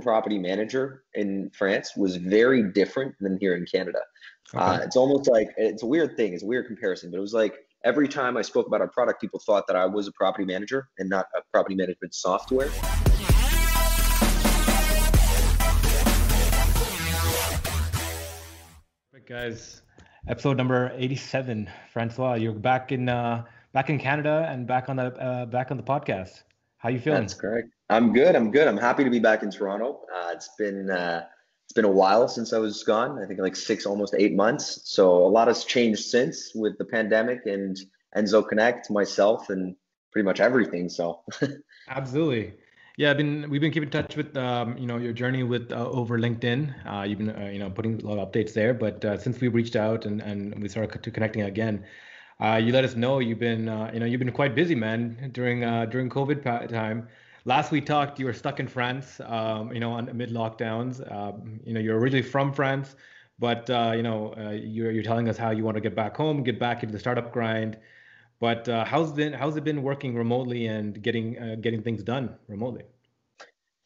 property manager in France was very different than here in Canada. Okay. Uh, it's almost like it's a weird thing. It's a weird comparison, but it was like every time I spoke about our product, people thought that I was a property manager and not a property management software. guys, episode number 87. Francois, you're back in uh, back in Canada and back on the uh, back on the podcast. How you feeling? That's correct. I'm good. I'm good. I'm happy to be back in Toronto. Uh, it's been uh, it's been a while since I was gone. I think like six, almost eight months. So a lot has changed since with the pandemic and Enso Connect, myself, and pretty much everything. So absolutely. Yeah, I've been we've been keeping in touch with um, you know your journey with uh, over LinkedIn. Uh, you've been uh, you know putting a lot of updates there, but uh, since we reached out and, and we started to connecting again, uh, you let us know you've been uh, you know you've been quite busy, man, during during COVID time. Last we talked, you were stuck in France, um, you know, on mid lockdowns. Um, you know, you're originally from France, but you know you're you're telling us how you want to get back home, get back into the startup grind. But uh, how's been how's it been working remotely and getting uh, getting things done remotely?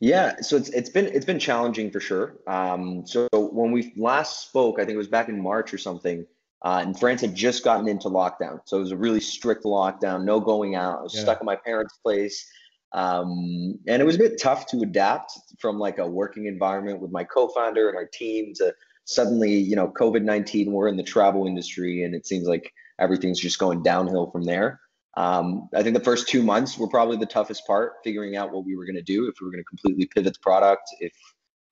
Yeah, so it's it's been it's been challenging for sure. Um, so when we last spoke, I think it was back in March or something, uh, and France had just gotten into lockdown. So it was a really strict lockdown, no going out. I was yeah. stuck in my parents' place, um, and it was a bit tough to adapt from like a working environment with my co-founder and our team to suddenly, you know, COVID nineteen. We're in the travel industry, and it seems like everything's just going downhill from there. Um, I think the first two months were probably the toughest part, figuring out what we were going to do, if we were going to completely pivot the product, if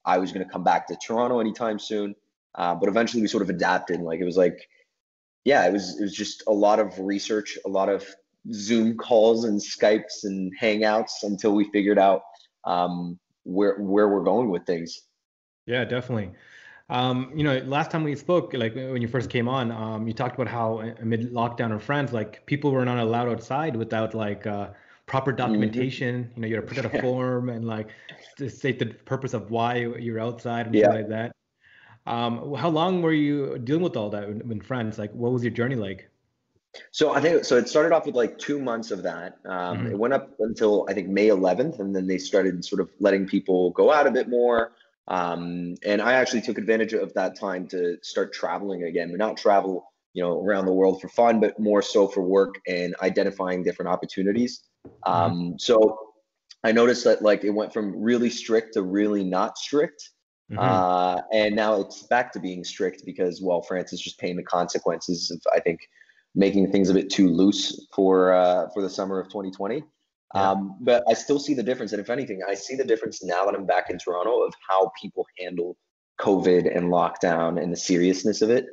I was going to come back to Toronto anytime soon. Uh, but eventually we sort of adapted. Like it was like, yeah, it was it was just a lot of research, a lot of Zoom calls and Skypes and Hangouts until we figured out um, where where we're going with things. Yeah, definitely. Um, you know, last time we spoke, like when you first came on, um, you talked about how amid lockdown in France, like people were not allowed outside without like uh, proper mm-hmm. documentation. Mm-hmm. You know, you had to put out a form and like to state the purpose of why you're outside and yeah. like that. Um, how long were you dealing with all that in, in France? Like, what was your journey like? So I think so. It started off with like two months of that. Um, mm-hmm. It went up until I think May 11th, and then they started sort of letting people go out a bit more. Um, and I actually took advantage of that time to start traveling again, but not travel, you know, around the world for fun, but more so for work and identifying different opportunities. Mm-hmm. Um, so I noticed that like it went from really strict to really not strict. Mm-hmm. Uh, and now it's back to being strict because, well, France is just paying the consequences of, I think, making things a bit too loose for uh, for the summer of 2020. Yeah. Um, but I still see the difference. And if anything, I see the difference now that I'm back in Toronto of how people handle COVID and lockdown and the seriousness of it.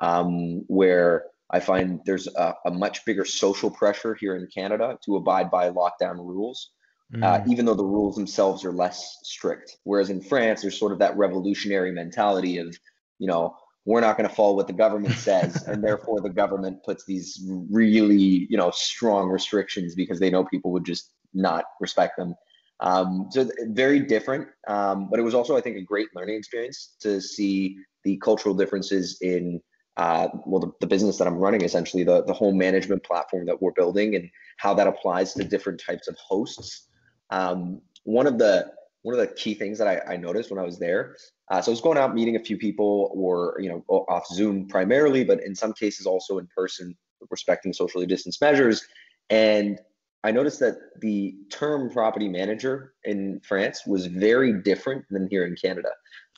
Um, where I find there's a, a, much bigger social pressure here in Canada to abide by lockdown rules, uh, mm. uh, even though the rules themselves are less strict. Whereas in France, there's sort of that revolutionary mentality of, you know, we're not going to follow what the government says and therefore the government puts these really you know strong restrictions because they know people would just not respect them. Um, so very different um, but it was also i think a great learning experience to see the cultural differences in uh, well the, the, business that i'm running essentially the, the home management platform that we're building and how that applies to different types of hosts. Um, one of the one of the key things that I, I noticed when I was there uh, so I was going out meeting a few people, or you know, off Zoom primarily, but in some cases also in person, respecting socially distanced measures. And I noticed that the term property manager in France was very different than here in Canada.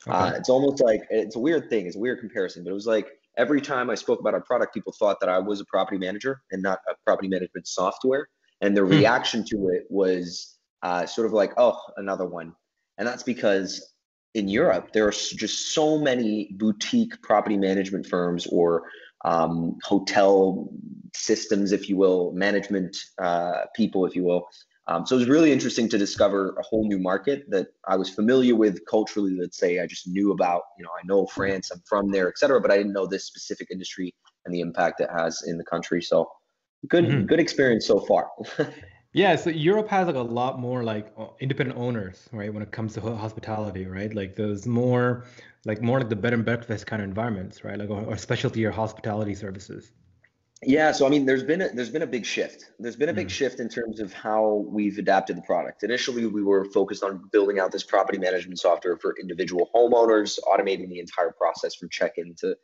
Okay. Uh, it's almost like it's a weird thing, it's a weird comparison, but it was like every time I spoke about our product, people thought that I was a property manager and not a property management software. And the hmm. reaction to it was uh, sort of like, oh, another one. And that's because in Europe, there are just so many boutique property management firms or um, hotel systems, if you will, management uh, people, if you will. Um, so it was really interesting to discover a whole new market that I was familiar with culturally. Let's say I just knew about, you know, I know France, I'm from there, et cetera, but I didn't know this specific industry and the impact it has in the country. So good, mm-hmm. good experience so far. Yeah, so Europe has like a lot more like independent owners, right? When it comes to hospitality, right? Like there's more, like more like the bed and breakfast kind of environments, right? Like or, or specialty or hospitality services. Yeah, so I mean, there's been a, there's been a big shift. There's been a big mm. shift in terms of how we've adapted the product. Initially, we were focused on building out this property management software for individual homeowners, automating the entire process from check-in to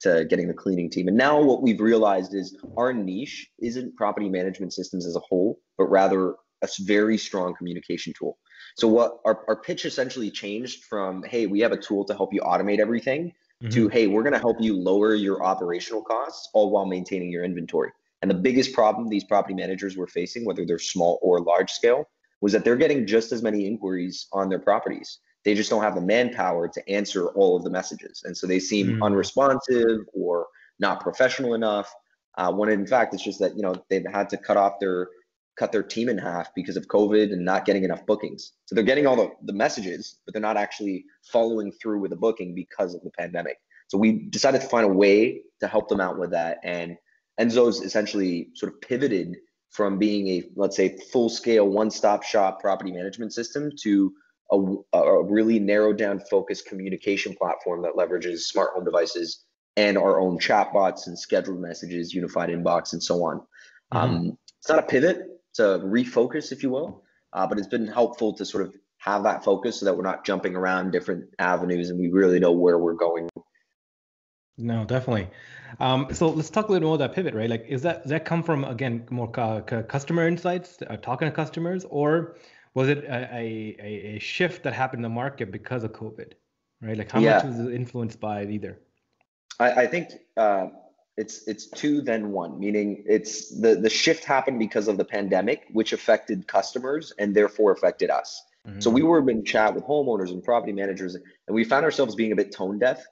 to getting the cleaning team. And now what we've realized is our niche isn't property management systems as a whole, but rather a very strong communication tool. So what our, our pitch essentially changed from, hey, we have a tool to help you automate everything mm-hmm. to hey, we're going to help you lower your operational costs all while maintaining your inventory. And the biggest problem these property managers were facing, whether they're small or large scale, was that they're getting just as many inquiries on their properties. They just don't have the manpower to answer all of the messages. And so they seem mm-hmm. unresponsive or not professional enough. Uh, when in fact, it's just that, you know, they've had to cut off their cut their team in half because of COVID and not getting enough bookings. So they're getting all the, the messages, but they're not actually following through with the booking because of the pandemic. So we decided to find a way to help them out with that. And Enso's essentially sort of pivoted from being a, let's say, full scale, one stop shop property management system to a, a really narrowed down focused communication platform that leverages smart home devices and our own chatbots and scheduled messages, unified inbox, and so on. Mm-hmm. Um, it's not a pivot to refocus, if you will. Uh, but it's been helpful to sort of have that focus so that we're not jumping around different avenues and we really know where we're going. No, definitely. Um, so let's talk a little more about that pivot, right? Like, is that does that come from again more customer insights, uh, talking to customers, or was it a, a, a, shift that happened in the market because of COVID, right? Like, how yeah. much was it influenced by either? I, I think uh, it's it's two then one meaning it's the the shift happened because of the pandemic which affected customers and therefore affected us mm-hmm. so we were in chat with homeowners and property managers and we found ourselves being a bit tone deaf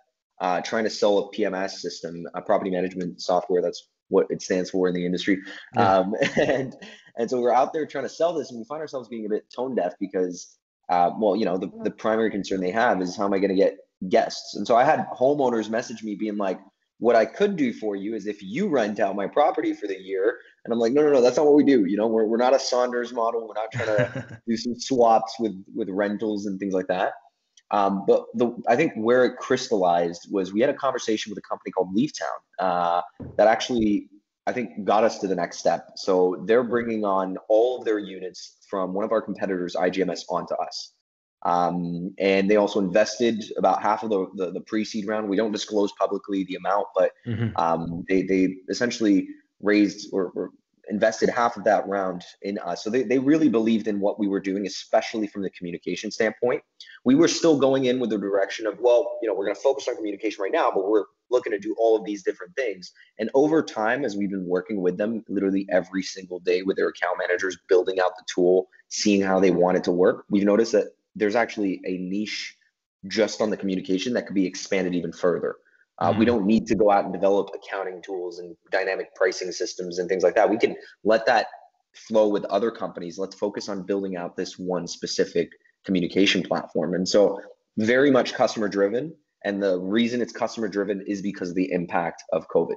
uh, trying to sell a pms system a property management software that's what it stands for in the industry yeah. um, and and so we're out there trying to sell this and we find ourselves being a bit tone deaf because uh, well you know the, the primary concern they have is how am i going to get guests and so i had homeowners message me being like what I could do for you is if you rent out my property for the year. And I'm like, no, no, no, that's not what we do. You know, we're, we're not a Sonder model. We're not trying to do some swaps with, with rentals and things like that. Um, but the, I think where it crystallized was we had a conversation with a company called Leavetown uh, that actually, I think, got us to the next step. So they're bringing on all of their units from one of our competitors, IGMS, onto us. Um, and they also invested about half of the, the, the, pre-seed round. We don't disclose publicly the amount, but mm-hmm. um, they, they essentially raised or, or, invested half of that round in us. So they, they really believed in what we were doing, especially from the communication standpoint. We were still going in with the direction of, well, you know, we're going to focus on communication right now, but we're looking to do all of these different things. And over time, as we've been working with them literally every single day with their account managers, building out the tool, seeing how they want it to work, we've noticed that there's actually a niche just on the communication that could be expanded even further. Uh, mm We don't need to go out and develop accounting tools and dynamic pricing systems and things like that. We can let that flow with other companies. Let's focus on building out this one specific communication platform. And so, very much customer driven. And the reason it's customer driven is because of the impact of COVID.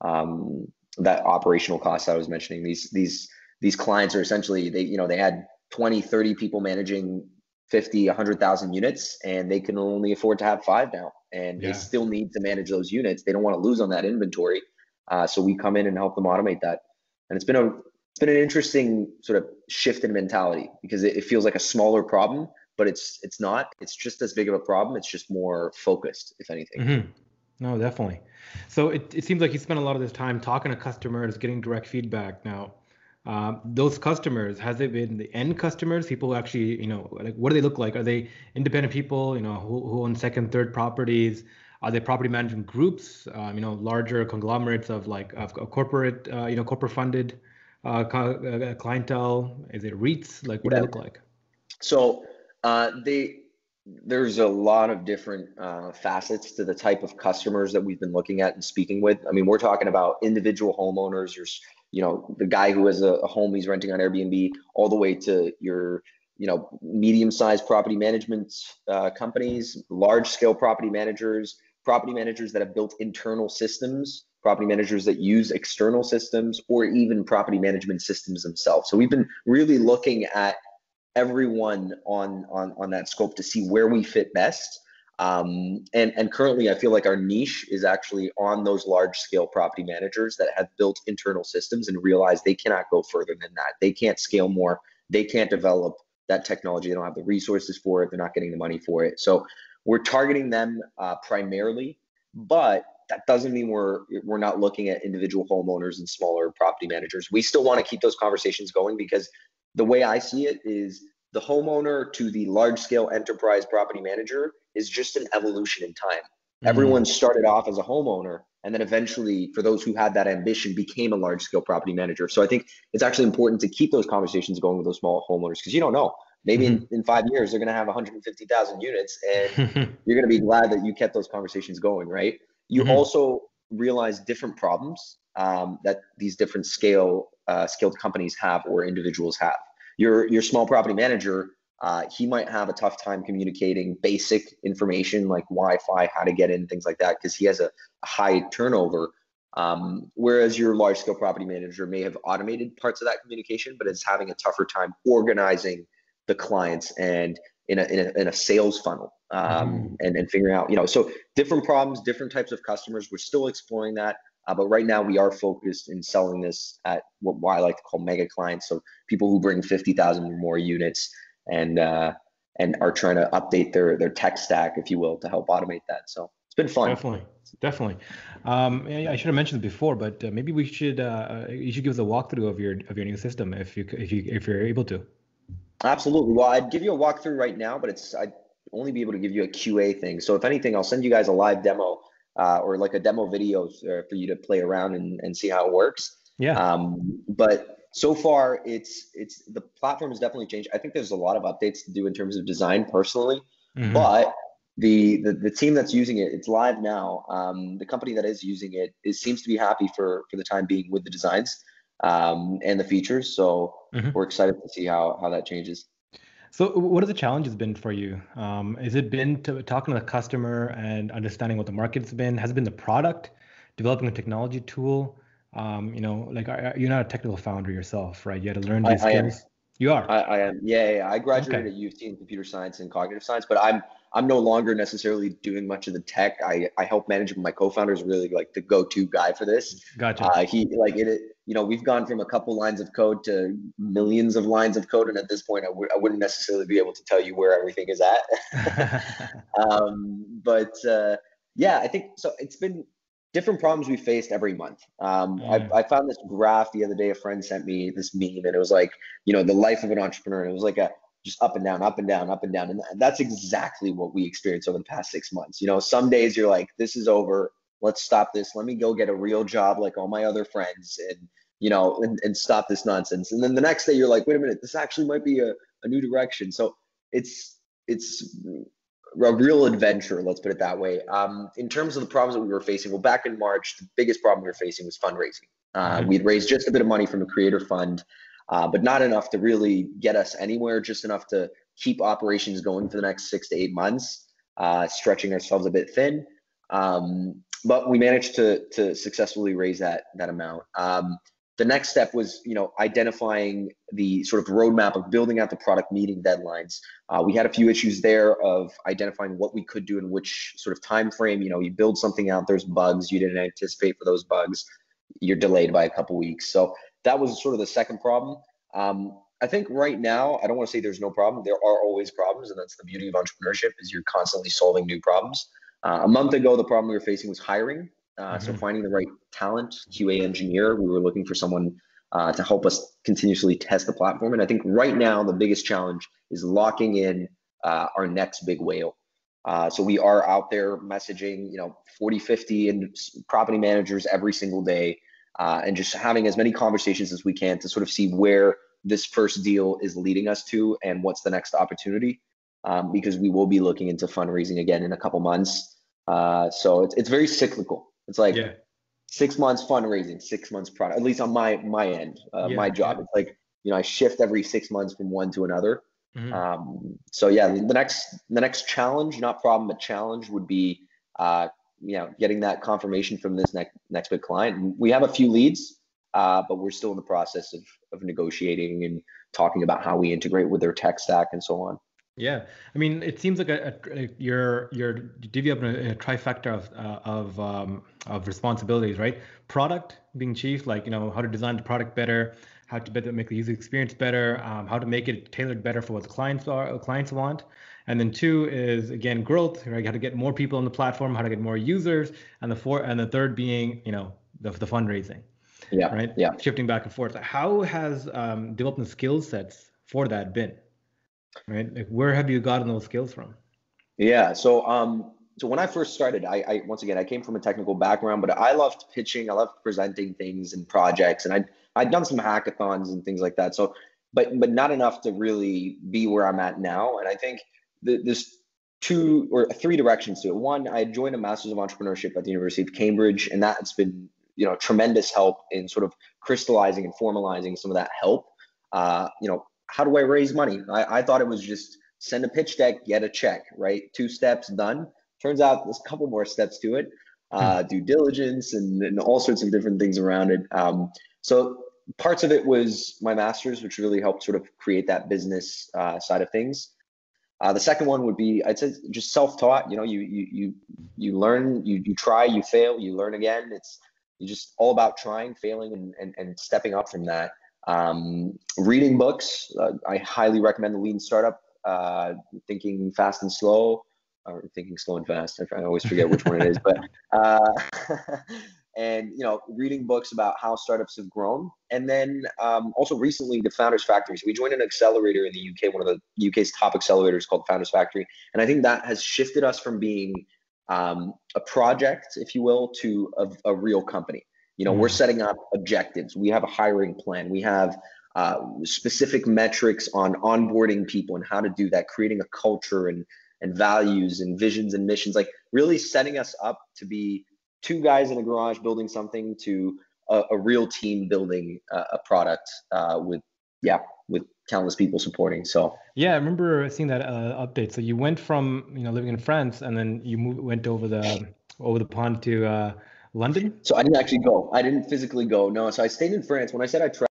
Um, that operational costs I was mentioning. These these these clients are essentially they you know they had 20 30 people managing 50, 100,000 units, and they can only afford to have five now. And yeah. they still need to manage those units. They don't want to lose on that inventory. Uh, so we come in and help them automate that. And it's been a it's been an interesting sort of shift in mentality because it, it feels like a smaller problem, but it's it's not. It's just as big of a problem. It's just more focused, if anything. Mm-hmm. No, definitely. So it, it seems like you spent a lot of this time talking to customers, getting direct feedback. Now, uh, those customers has it been the end customers people who actually you know like what do they look like are they independent people you know who, who own second third properties are they property management groups um, you know larger conglomerates of like of, of corporate uh, you know corporate funded uh, uh clientele is it reits like what yeah. do they look like so uh, they there's a lot of different uh, facets to the type of customers that we've been looking at and speaking with. I mean, we're talking about individual homeowners. There's you know the guy who has a, a home he's renting on Airbnb, all the way to your you know medium-sized property management uh, companies, large-scale property managers, property managers that have built internal systems, property managers that use external systems, or even property management systems themselves. So we've been really looking at everyone on on on that scope to see where we fit best. Um, and and currently, I feel like our niche is actually on those large scale property managers that have built internal systems and realize they cannot go further than that. They can't scale more. They can't develop that technology. They don't have the resources for it. They're not getting the money for it. So we're targeting them uh, primarily, but that doesn't mean we're we're not looking at individual homeowners and smaller property managers. We still want to keep those conversations going because the way I see it is the homeowner to the large scale enterprise property manager is just an evolution in time. Mm-hmm. Everyone started off as a homeowner and then eventually for those who had that ambition became a large scale property manager. So I think it's actually important to keep those conversations going with those small homeowners because you don't know. Maybe mm-hmm. in, in five years they're going to have 150,000 units and you're going to be glad that you kept those conversations going, right? You mm-hmm. also realize different problems um, that these different scale uh, skilled companies have or individuals have your your small property manager uh, he might have a tough time communicating basic information like Wi-Fi, how to get in, things like that, because he has a, a high turnover. Um, whereas your large scale property manager may have automated parts of that communication, but is having a tougher time organizing the clients and in a, in a, in a sales funnel um, mm. and, and figuring out, you know, so different problems, different types of customers. We're still exploring that. Uh, but right now we are focused in selling this at what, what I like to call mega clients. So people who bring 50,000 or more units and, uh, and are trying to update their, their tech stack, if you will, to help automate that. So it's been fun. Definitely. Definitely. Um, I should have mentioned it before, but uh, maybe we should, uh, you should give us a walkthrough of your, of your new system if you, if you, if you're able to. Absolutely. Well, I'd give you a walkthrough right now, but it's, I'd only be able to give you a QA thing. So if anything, I'll send you guys a live demo uh, or like a demo video uh, for you to play around and, and see how it works. Yeah. Um, but so far, it's it's the platform has definitely changed. I think there's a lot of updates to do in terms of design personally, mm-hmm. but the, the the team that's using it, it's live now. Um, the company that is using it, it seems to be happy for for the time being with the designs um, and the features. So mm-hmm. we're excited to see how how that changes. So, what have the challenges been for you? Um, has it been to talking to the customer and understanding what the market's been? Has it been the product, developing a technology tool? Um, you know, like you're not a technical founder yourself, right? You had to learn these I, skills. I you are. I, I, am. Yeah, yeah. I graduated okay. at U of T in computer science and cognitive science, but I'm I'm no longer necessarily doing much of the tech. I I help manage. My co-founder is really like the go-to guy for this. Gotcha. Uh, he like it you know, we've gone from a couple lines of code to millions of lines of code. And at this point, I w- I wouldn't necessarily be able to tell you where everything is at. um, but uh, yeah, I think so. It's been different problems we faced every month. Um, mm. I, I, found this graph the other day. A friend sent me this meme, and it was like, you know, the life of an entrepreneur. And it was like a just up and down, up and down, up and down. And that's exactly what we experienced over the past six months. You know, some days you're like, this is over let's stop this. Let me go get a real job like all my other friends and, you know, and, and stop this nonsense. And then the next day you're like, wait a minute, this actually might be a, a new direction. So it's, it's a real adventure, let's put it that way. Um, in terms of the problems that we were facing, well, back in March, the biggest problem we were facing was fundraising. Uh, mm-hmm. We'd raised just a bit of money from the creator fund, uh, but not enough to really get us anywhere, just enough to keep operations going for the next six to eight months, uh, stretching ourselves a bit thin. Um, but we managed to to successfully raise that that amount. Um, the next step was, you know, identifying the sort of roadmap of building out the product, meeting deadlines. Uh, we had a few issues there of identifying what we could do in which sort of time frame. You know, you build something out, there's bugs you didn't anticipate for those bugs, you're delayed by a couple weeks. So that was sort of the second problem. Um, I think right now, I don't want to say there's no problem. There are always problems, and that's the beauty of entrepreneurship is you're constantly solving new problems. Uh, a month ago, the problem we were facing was hiring. Uh, mm-hmm. So finding the right talent, QA engineer. We were looking for someone uh, to help us continuously test the platform. And I think right now the biggest challenge is locking in uh, our next big whale. Uh, so we are out there messaging, you know, 40, 50 and property managers every single day, uh, and just having as many conversations as we can to sort of see where this first deal is leading us to and what's the next opportunity. Um, because we will be looking into fundraising again in a couple months. Uh, so it's it's very cyclical. It's like yeah. six months fundraising, six months product. At least on my my end, uh, yeah, my job. Yeah. It's like you know I shift every six months from one to another. Mm-hmm. Um, so yeah, the next the next challenge, not problem, but challenge would be uh, you know getting that confirmation from this next next big client. We have a few leads, uh, but we're still in the process of of negotiating and talking about how we integrate with their tech stack and so on. Yeah, I mean, it seems like a, a, you're you're divvy up a, a trifecta of uh, of um, of responsibilities, right? Product being chief, like you know how to design the product better, how to better make the user experience better, um, how to make it tailored better for what the clients are clients want, and then two is again growth, right? How to get more people on the platform, how to get more users, and the four and the third being you know the the fundraising. Yeah. Right. Yeah. Shifting back and forth. How has um, developing skill sets for that been? right? Like where have you gotten those skills from? Yeah. So um so when I first started, I, I once again I came from a technical background, but I loved pitching. I loved presenting things and projects, and I I'd done some hackathons and things like that. So, but but not enough to really be where I'm at now. And I think the, there's two or three directions to it. One, I joined a Masters of Entrepreneurship at the University of Cambridge, and that's been you know tremendous help in sort of crystallizing and formalizing some of that help. Uh, you know, how do I raise money? I, I thought it was just send a pitch deck, get a check, right? Two steps done. Turns out there's a couple more steps to it. Uh, hmm. due diligence and, and, all sorts of different things around it. Um, so parts of it was my master's, which really helped sort of create that business uh, side of things. Uh, the second one would be I'd say just self-taught. You know, you you you you learn, you you try, you fail, you learn again. It's you just all about trying, failing, and and, and stepping up from that. Um, reading books, uh, I highly recommend the Lean Startup, uh, Thinking Fast and Slow, or Thinking Slow and Fast. I always forget which one it is, but uh, and you know, reading books about how startups have grown, and then um, also recently the Founders Factory. So we joined an accelerator in the UK, one of the UK's top accelerators called Founders Factory, and I think that has shifted us from being um, a project, if you will, to a, a real company. You know, mm we're setting up objectives. We have a hiring plan. We have uh, specific metrics on onboarding people and how to do that, creating a culture and and values and visions and missions. Like really setting us up to be two guys in a garage building something to a, a real team building a, a product uh, with yeah with countless people supporting. So yeah, I remember seeing that uh, update. So you went from you know living in France and then you moved, went over the over the pond to uh, London? So I didn't actually go. I didn't physically go. No. So I stayed in France. When I said I traveled,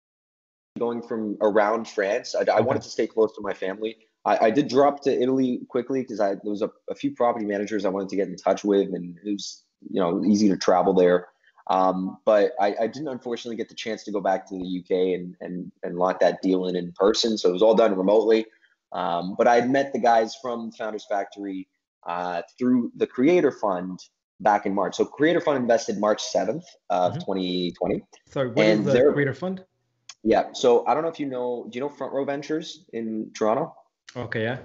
going from around France, I, I wanted to stay close to my family. I, I did drop to Italy quickly because I there was a, a, few property managers I wanted to get in touch with, and it was you know easy to travel there. Um, but I, I, didn't unfortunately get the chance to go back to the UK and and and lock that deal in in person. So it was all done remotely. Um, but I had met the guys from Founders Factory uh, through the Creator Fund back in March. So Creator Fund invested March 7th of mm-hmm. 2020. Sorry, what and is the Creator Fund? Yeah. So I don't know if you know, do you know Front Row Ventures in Toronto? Okay, yeah.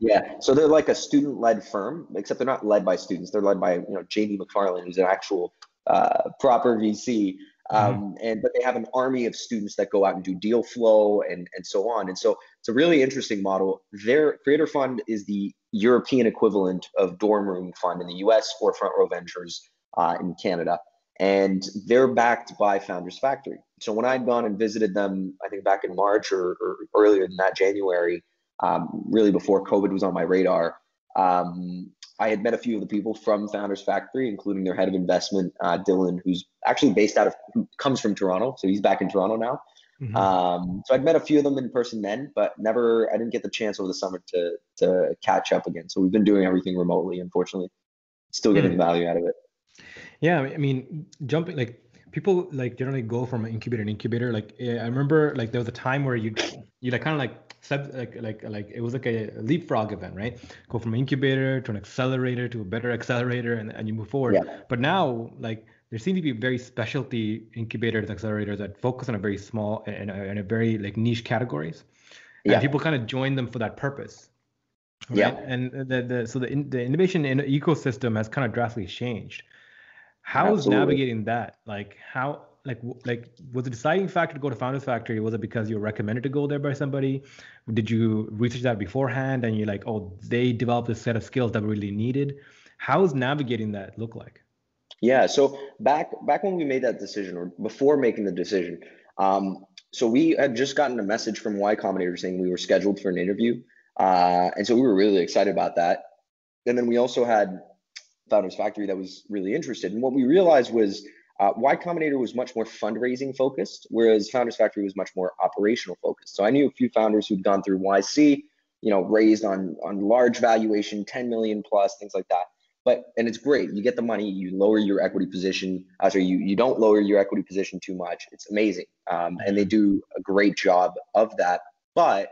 Yeah. So they're like a student-led firm, except they're not led by students. They're led by, you know, Jamie McFarland, who's an actual uh, proper VC. Mm-hmm. Um, mm-hmm. and but they have an army of students that go out and do deal flow and and so on. And so it's a really interesting model. Their creator fund is the European equivalent of dorm room fund in the US or Front Row Ventures uh, in Canada. And they're backed by Founders Factory. So when I'd gone and visited them, I think back in March or, or earlier than that, January, um, really before COVID was on my radar, um, I had met a few of the people from Founders Factory, including their head of investment, uh, Dylan, who's actually based out of, who comes from Toronto. So he's back in Toronto now. Mm-hmm. Um, so I'd met a few of them in person then, but never, I didn't get the chance over the summer to, to catch up again. So we've been doing everything remotely, unfortunately, still getting mm-hmm. value out of it. Yeah. I mean, jumping like people like generally go from an incubator to incubator. Like eh, I remember like there was a time where you, you like kind of like sub like like like it was like a leapfrog event, right? Go from incubator to an accelerator to a better accelerator, and, and you move forward. Yeah. But now, like there seem to be very specialty incubators and accelerators that focus on a very small and a, a very like niche categories. And yeah. people kind of join them for that purpose. Right? Yeah. And the, the so the the innovation in ecosystem has kind of drastically changed. How's navigating that? Like how like like was the deciding factor to go to Founders Factory? Was it because you were recommended to go there by somebody? Did you research that beforehand and you're like, oh, they developed a set of skills that were really needed? How's navigating that look like? Yeah. So back back when we made that decision, or before making the decision, um, so we had just gotten a message from Y Combinator saying we were scheduled for an interview, uh, and so we were really excited about that. And then we also had Founders Factory that was really interested. And what we realized was uh, Y Combinator was much more fundraising focused, whereas Founders Factory was much more operational focused. So I knew a few founders who'd gone through YC, you know raised on on large valuation 10 million plus things like that. But and it's great. You get the money you lower your equity position uh, so you you don't lower your equity position too much. It's amazing. Um, and they do a great job of that. But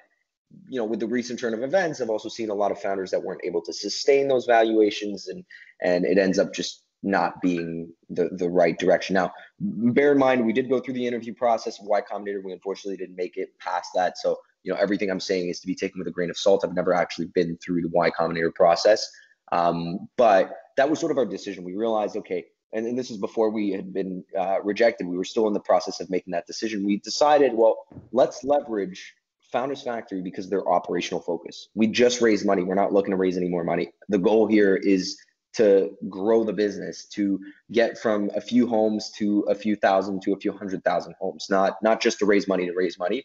you know with the recent turn of events i've also seen a lot of founders that weren't able to sustain those valuations and and it ends up just not being the the right direction. Now bear in mind we did go through the interview process. Of y combinator we unfortunately didn't make it past that. So you know everything i'm saying is to be taken with a grain of salt. I've never actually been through the y combinator process. Um, but that was sort of our decision. We realized okay and, and this is before we had been uh, rejected. We were still in the process of making that decision. We decided well let's leverage founders factory because they're operational focus we just raised money we're not looking to raise any more money the goal here is to grow the business to get from a few homes to a few thousand to a few hundred thousand homes not not just to raise money to raise money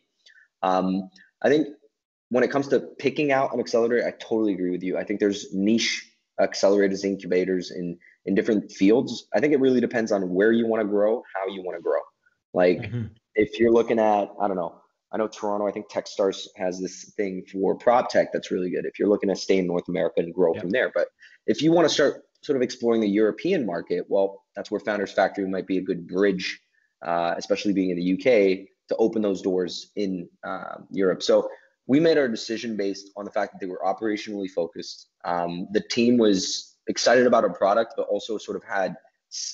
um, I think when it comes to picking out an accelerator, I totally agree with you. I think there's niche accelerators, incubators in in different fields. I think it really depends on where you want to grow, how you want to grow. Like mm-hmm. if you're looking at, I don't know, I know Toronto, I think Techstars has this thing for prop tech that's really good. If you're looking to stay in North America and grow from there. But if you want to start sort of exploring the European market, well, that's where Founders Factory might be a good bridge, uh, especially being in the UK to open those doors in uh, Europe. So we made our decision based on the fact that they were operationally focused. Um, the team was excited about our product, but also sort of had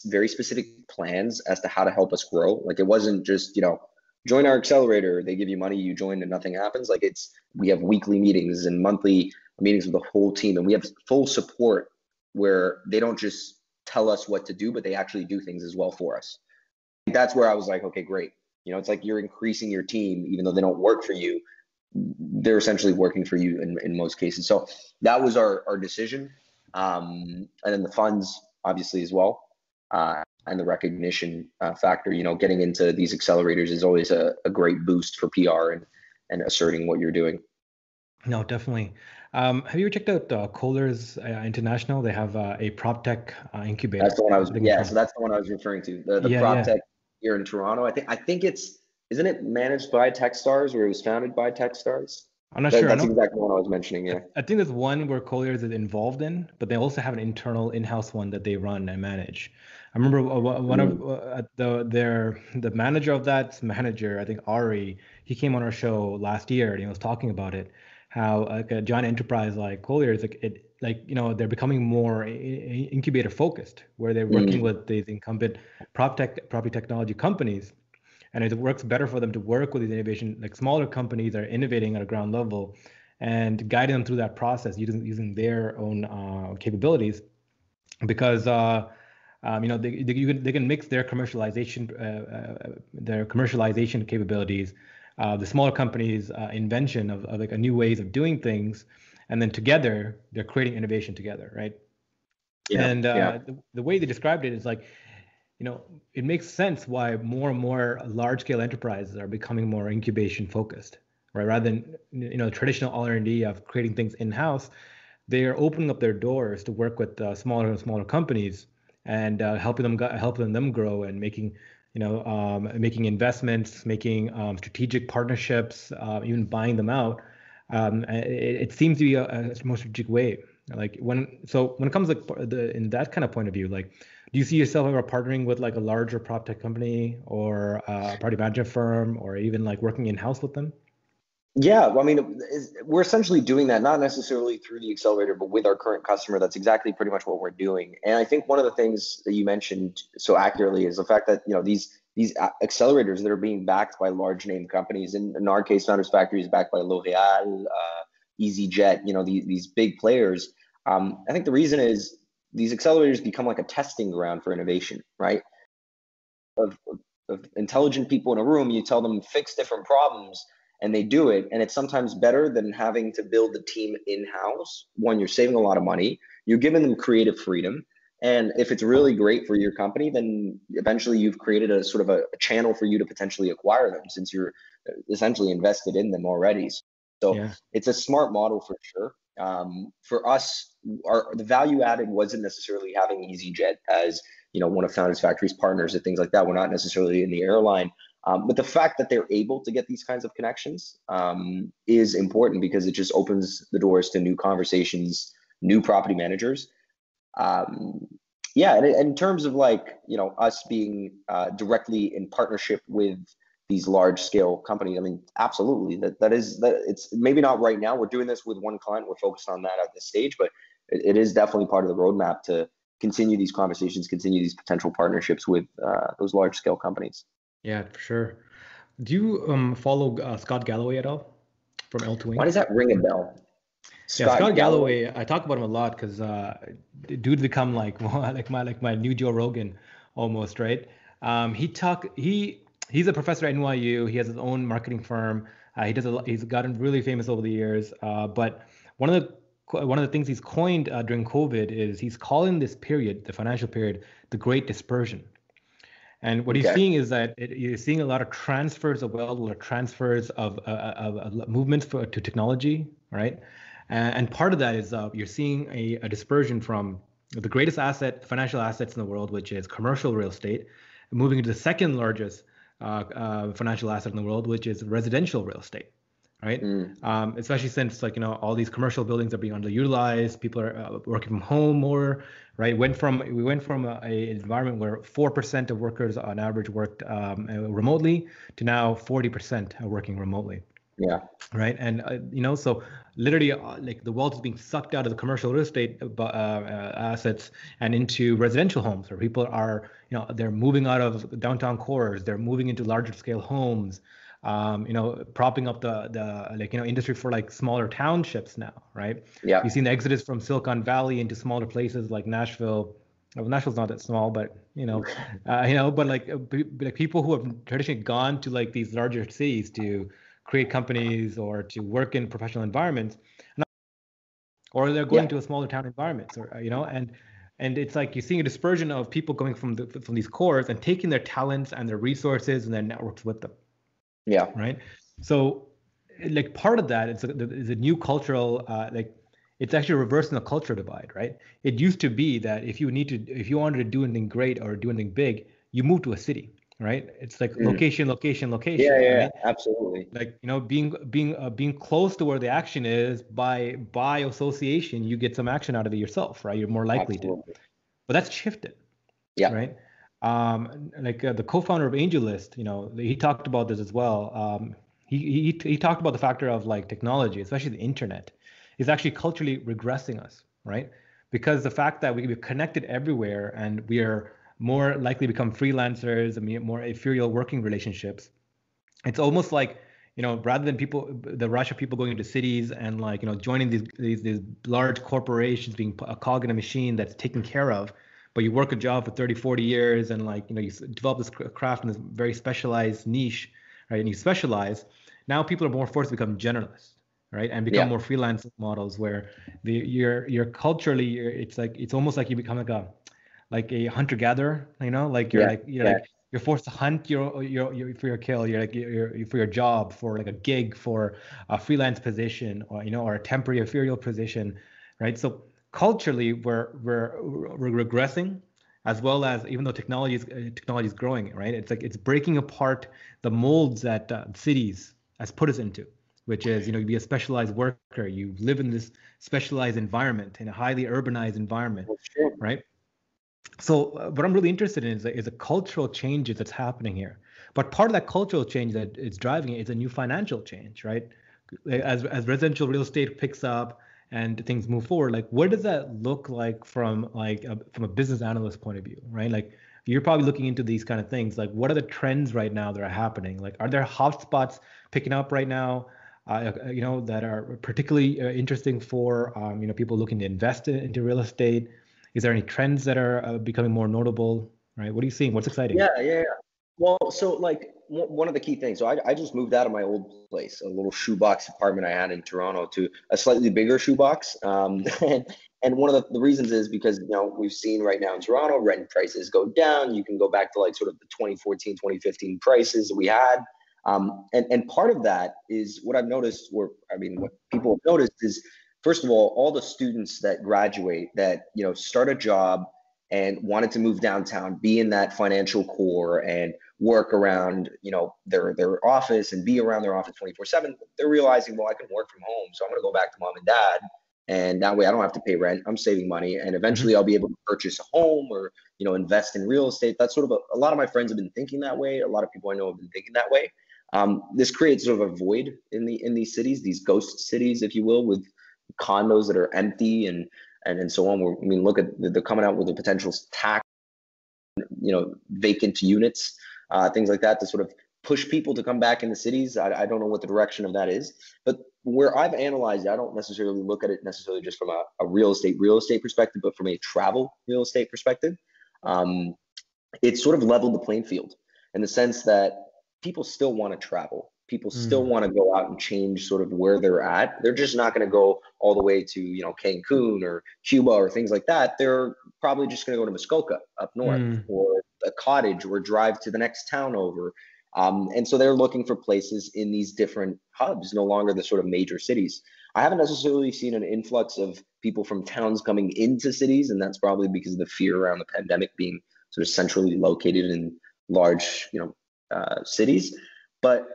very specific plans as to how to help us grow. Like it wasn't just, you know, join our accelerator, they give you money, you join and nothing happens. Like it's, we have weekly meetings and monthly meetings with the whole team and we have full support where they don't just tell us what to do, but they actually do things as well for us. That's where I was like, okay, great. You know, it's like you're increasing your team, even though they don't work for you. They're essentially working for you in, in most cases. So that was our, our decision. Um, and then the funds, obviously, as well. Uh, and the recognition uh, factor, you know, getting into these accelerators is always a, a great boost for PR and, and asserting what you're doing. No, definitely. Um, have you checked out uh, Colliers uh, International? They have uh, a prop tech uh, incubator. That's the one I was. Yeah, so that's the one I was referring to. The, the yeah, prop yeah. tech here in Toronto. I think I think it's isn't it managed by TechStars or it was founded by TechStars? I'm not that, sure. That's exactly what I was mentioning. Yeah. I think there's one where Colliers is involved in, but they also have an internal in-house one that they run and manage. I remember one of hmm. uh, the their the manager of that manager, I think Ari, he came on our show last year and he was talking about it, how like a giant enterprise like Colliers, like it like you know they're becoming more incubator focused where they're working mm. with these incumbent prop tech property technology companies and it works better for them to work with these innovation like smaller companies that are innovating at a ground level and guiding them through that process using using their own uh, capabilities because uh, um, you know they, they, can, they can mix their commercialization uh, uh their commercialization capabilities uh, the smaller companies uh, invention of, of like a new ways of doing things and then together they're creating innovation together right yeah, and uh, yeah. the, the way they described it is like you know it makes sense why more and more large scale enterprises are becoming more incubation focused right rather than you know traditional r&d of creating things in house they are opening up their doors to work with uh, smaller and smaller companies and uh, helping them helping them grow and making you know um, making investments making um, strategic partnerships uh, even buying them out um, it, it, seems to be a, a more strategic way. Like when so when it comes like the in that kind of point of view, like do you see yourself ever partnering with like a larger prop tech company or a party management firm or even like working in house with them? Yeah, well, I mean, we're essentially doing that not necessarily through the accelerator, but with our current customer. That's exactly pretty much what we're doing. And I think one of the things that you mentioned so accurately is the fact that you know these these accelerators that are being backed by large name companies. In, in our case, Founders Factory is backed by L'Oreal, uh, EasyJet, you know, these, these big players. Um, I think the reason is these accelerators become like a testing ground for innovation, right? Of, of, intelligent people in a room, you tell them fix different problems and they do it. And it's sometimes better than having to build the team in house. One, you're saving a lot of money, you're giving them creative freedom and if it's really great for your company, then eventually you've created a sort of a, a channel for you to potentially acquire them since you're uh, essentially invested in them already. So yeah. it's a smart model for sure. Um, for us, our the value added wasn't necessarily having EasyJet as you know one of Founders Factory's partners and things like that. We're not necessarily in the airline Um, but the fact that they're able to get these kinds of connections um, is important because it just opens the doors to new conversations, new property managers. Um, yeah, and in terms of like you know us being uh, directly in partnership with these large scale companies, I mean, absolutely. That that is that it's maybe not right now. We're doing this with one client. We're focused on that at this stage, but it, it is definitely part of the roadmap to continue these conversations, continue these potential partnerships with uh, those large scale companies. Yeah, for sure. Do you um, follow uh, Scott Galloway at all from L2 Why does that ring a bell? Scott yeah, Scott Galloway, Galloway, I talk about him a lot because uh, dude become like like my like my new Joe Rogan almost, right? Um, he talk he he's a professor at NYU. He has his own marketing firm. Uh, he does a, he's gotten really famous over the years. Uh, but one of the one of the things he's coined uh, during COVID is he's calling this period, the financial period, the Great Dispersion. And what okay. he's seeing is that it, you're seeing a lot of transfers of wealth, or transfers of, uh, of, of, movements for, to technology, right? And, and part of that is uh, you're seeing a, a, dispersion from the greatest asset, financial assets in the world, which is commercial real estate, moving into the second largest uh, uh financial asset in the world, which is residential real estate right? Mm. Um, especially since like you know all these commercial buildings are being underutilized, people are uh, working from home more, right? Went from we went from a, a environment where four percent of workers on average worked um, remotely to now forty percent are working remotely. Yeah. Right, and uh, you know so literally uh, like the wealth is being sucked out of the commercial real estate uh, uh, assets and into residential homes where people are you know they're moving out of downtown cores they're moving into larger scale homes um, you know, propping up the the like you know industry for like smaller townships now, right? Yeah. You've seen the exodus from Silicon Valley into smaller places like Nashville. Well, Nashville's not that small, but you know, uh, you know, but like uh, like people who have traditionally gone to like these larger cities to create companies or to work in professional environments, or they're going yeah. to a smaller town environments, or you know, and and it's like you're seeing a dispersion of people going from the, from these cores and taking their talents and their resources and their networks with them. Yeah. Right. So, like part of that is a, is a new cultural uh, like it's actually reversing the culture divide, right? It used to be that if you need to if you wanted to do anything great or do anything big, you move to a city, right? It's like mm. location, location, location. Yeah, yeah, right? absolutely. Like you know, being being uh, being close to where the action is by by association, you get some action out of it yourself, right? You're more likely absolutely. to. But that's shifted. Yeah. Right um, like uh, the co-founder of AngelList, you know, he talked about this as well. Um, he, he he talked about the factor of like technology, especially the internet, is actually culturally regressing us, right? Because the fact that we be connected everywhere and we are more likely to become freelancers and more ethereal working relationships, it's almost like you know rather than people the rush of people going into cities and like you know joining these these, these large corporations being a cog in a machine that's taken care of but you work a job for 30 40 years and like you know you develop this craft in this very specialized niche right and you specialize now people are more forced to become generalists right and become yeah. more freelance models where the you're you're culturally you're, it's like it's almost like you become like a like a hunter gatherer you know like you're yeah. like you're yeah. like you're forced to hunt your, your, your for your kill. You're like you're, for your job, for like a gig, for a freelance position, or you know, or a temporary ethereal position, right? So culturally we're we're we're regressing as well as even though technology is uh, technology is growing right it's like it's breaking apart the molds that uh, cities has put us into which is you know you be a specialized worker you live in this specialized environment in a highly urbanized environment right so uh, what i'm really interested in is a, is a cultural change that's happening here. But part of that cultural change that is driving it is a new financial change right? As as residential real estate picks up and things move forward like what does that look like from like a, from a business analyst point of view right? Like you're probably looking into these kind of things. Like what are the trends right now that are happening? Like are there hotspots picking up right now uh, uh you know that are particularly uh, interesting for um, you know people looking to invest in, into real estate is there any trends that are uh, becoming more notable right what are you seeing what's exciting yeah yeah, yeah. well so like one of the key things. So I, I just moved out of my old place, a little shoebox apartment I had in Toronto, to a slightly bigger shoebox. Um, and, and one of the, the reasons is because you know we've seen right now in Toronto rent prices go down. You can go back to like sort of the 2014, 2015 prices we had. Um, and and part of that is what I've noticed, or I mean, what people have noticed is, first of all, all the students that graduate that you know start a job and wanted to move downtown, be in that financial core, and work around you know their their office and be around their office 24 7 they're realizing well i can work from home so i'm going to go back to mom and dad. And that way i don't have to pay rent i'm saving money and eventually mm-hmm. i'll be able to purchase a home or you know invest in real estate. That's sort of a, a lot of my friends have been thinking that way a lot of people i know have been thinking that way. Um, this creates sort of a void in the in these cities these ghost cities if you will with condos that are empty and and, and so on We're, i mean look at they're coming out with a potential tax you know vacant units uh, things like that to sort of push people to come back in the cities. I, I, don't know what the direction of that is, but where I've analyzed I don't necessarily look at it necessarily just from a, a real estate real estate perspective, but from a travel real estate perspective. Um, it's sort of leveled the playing field in the sense that people still want to travel. People mm. still want to go out and change sort of where they're at. They're just not going to go all the way to you know Cancun or Cuba or things like that. They're probably just going to go to Muskoka up north mm. or a cottage or drive to the next town over. Um, and so they're looking for places in these different hubs, no longer the sort of major cities. I haven't necessarily seen an influx of people from towns coming into cities, and that's probably because of the fear around the pandemic being sort of centrally located in large, you know, uh, cities. But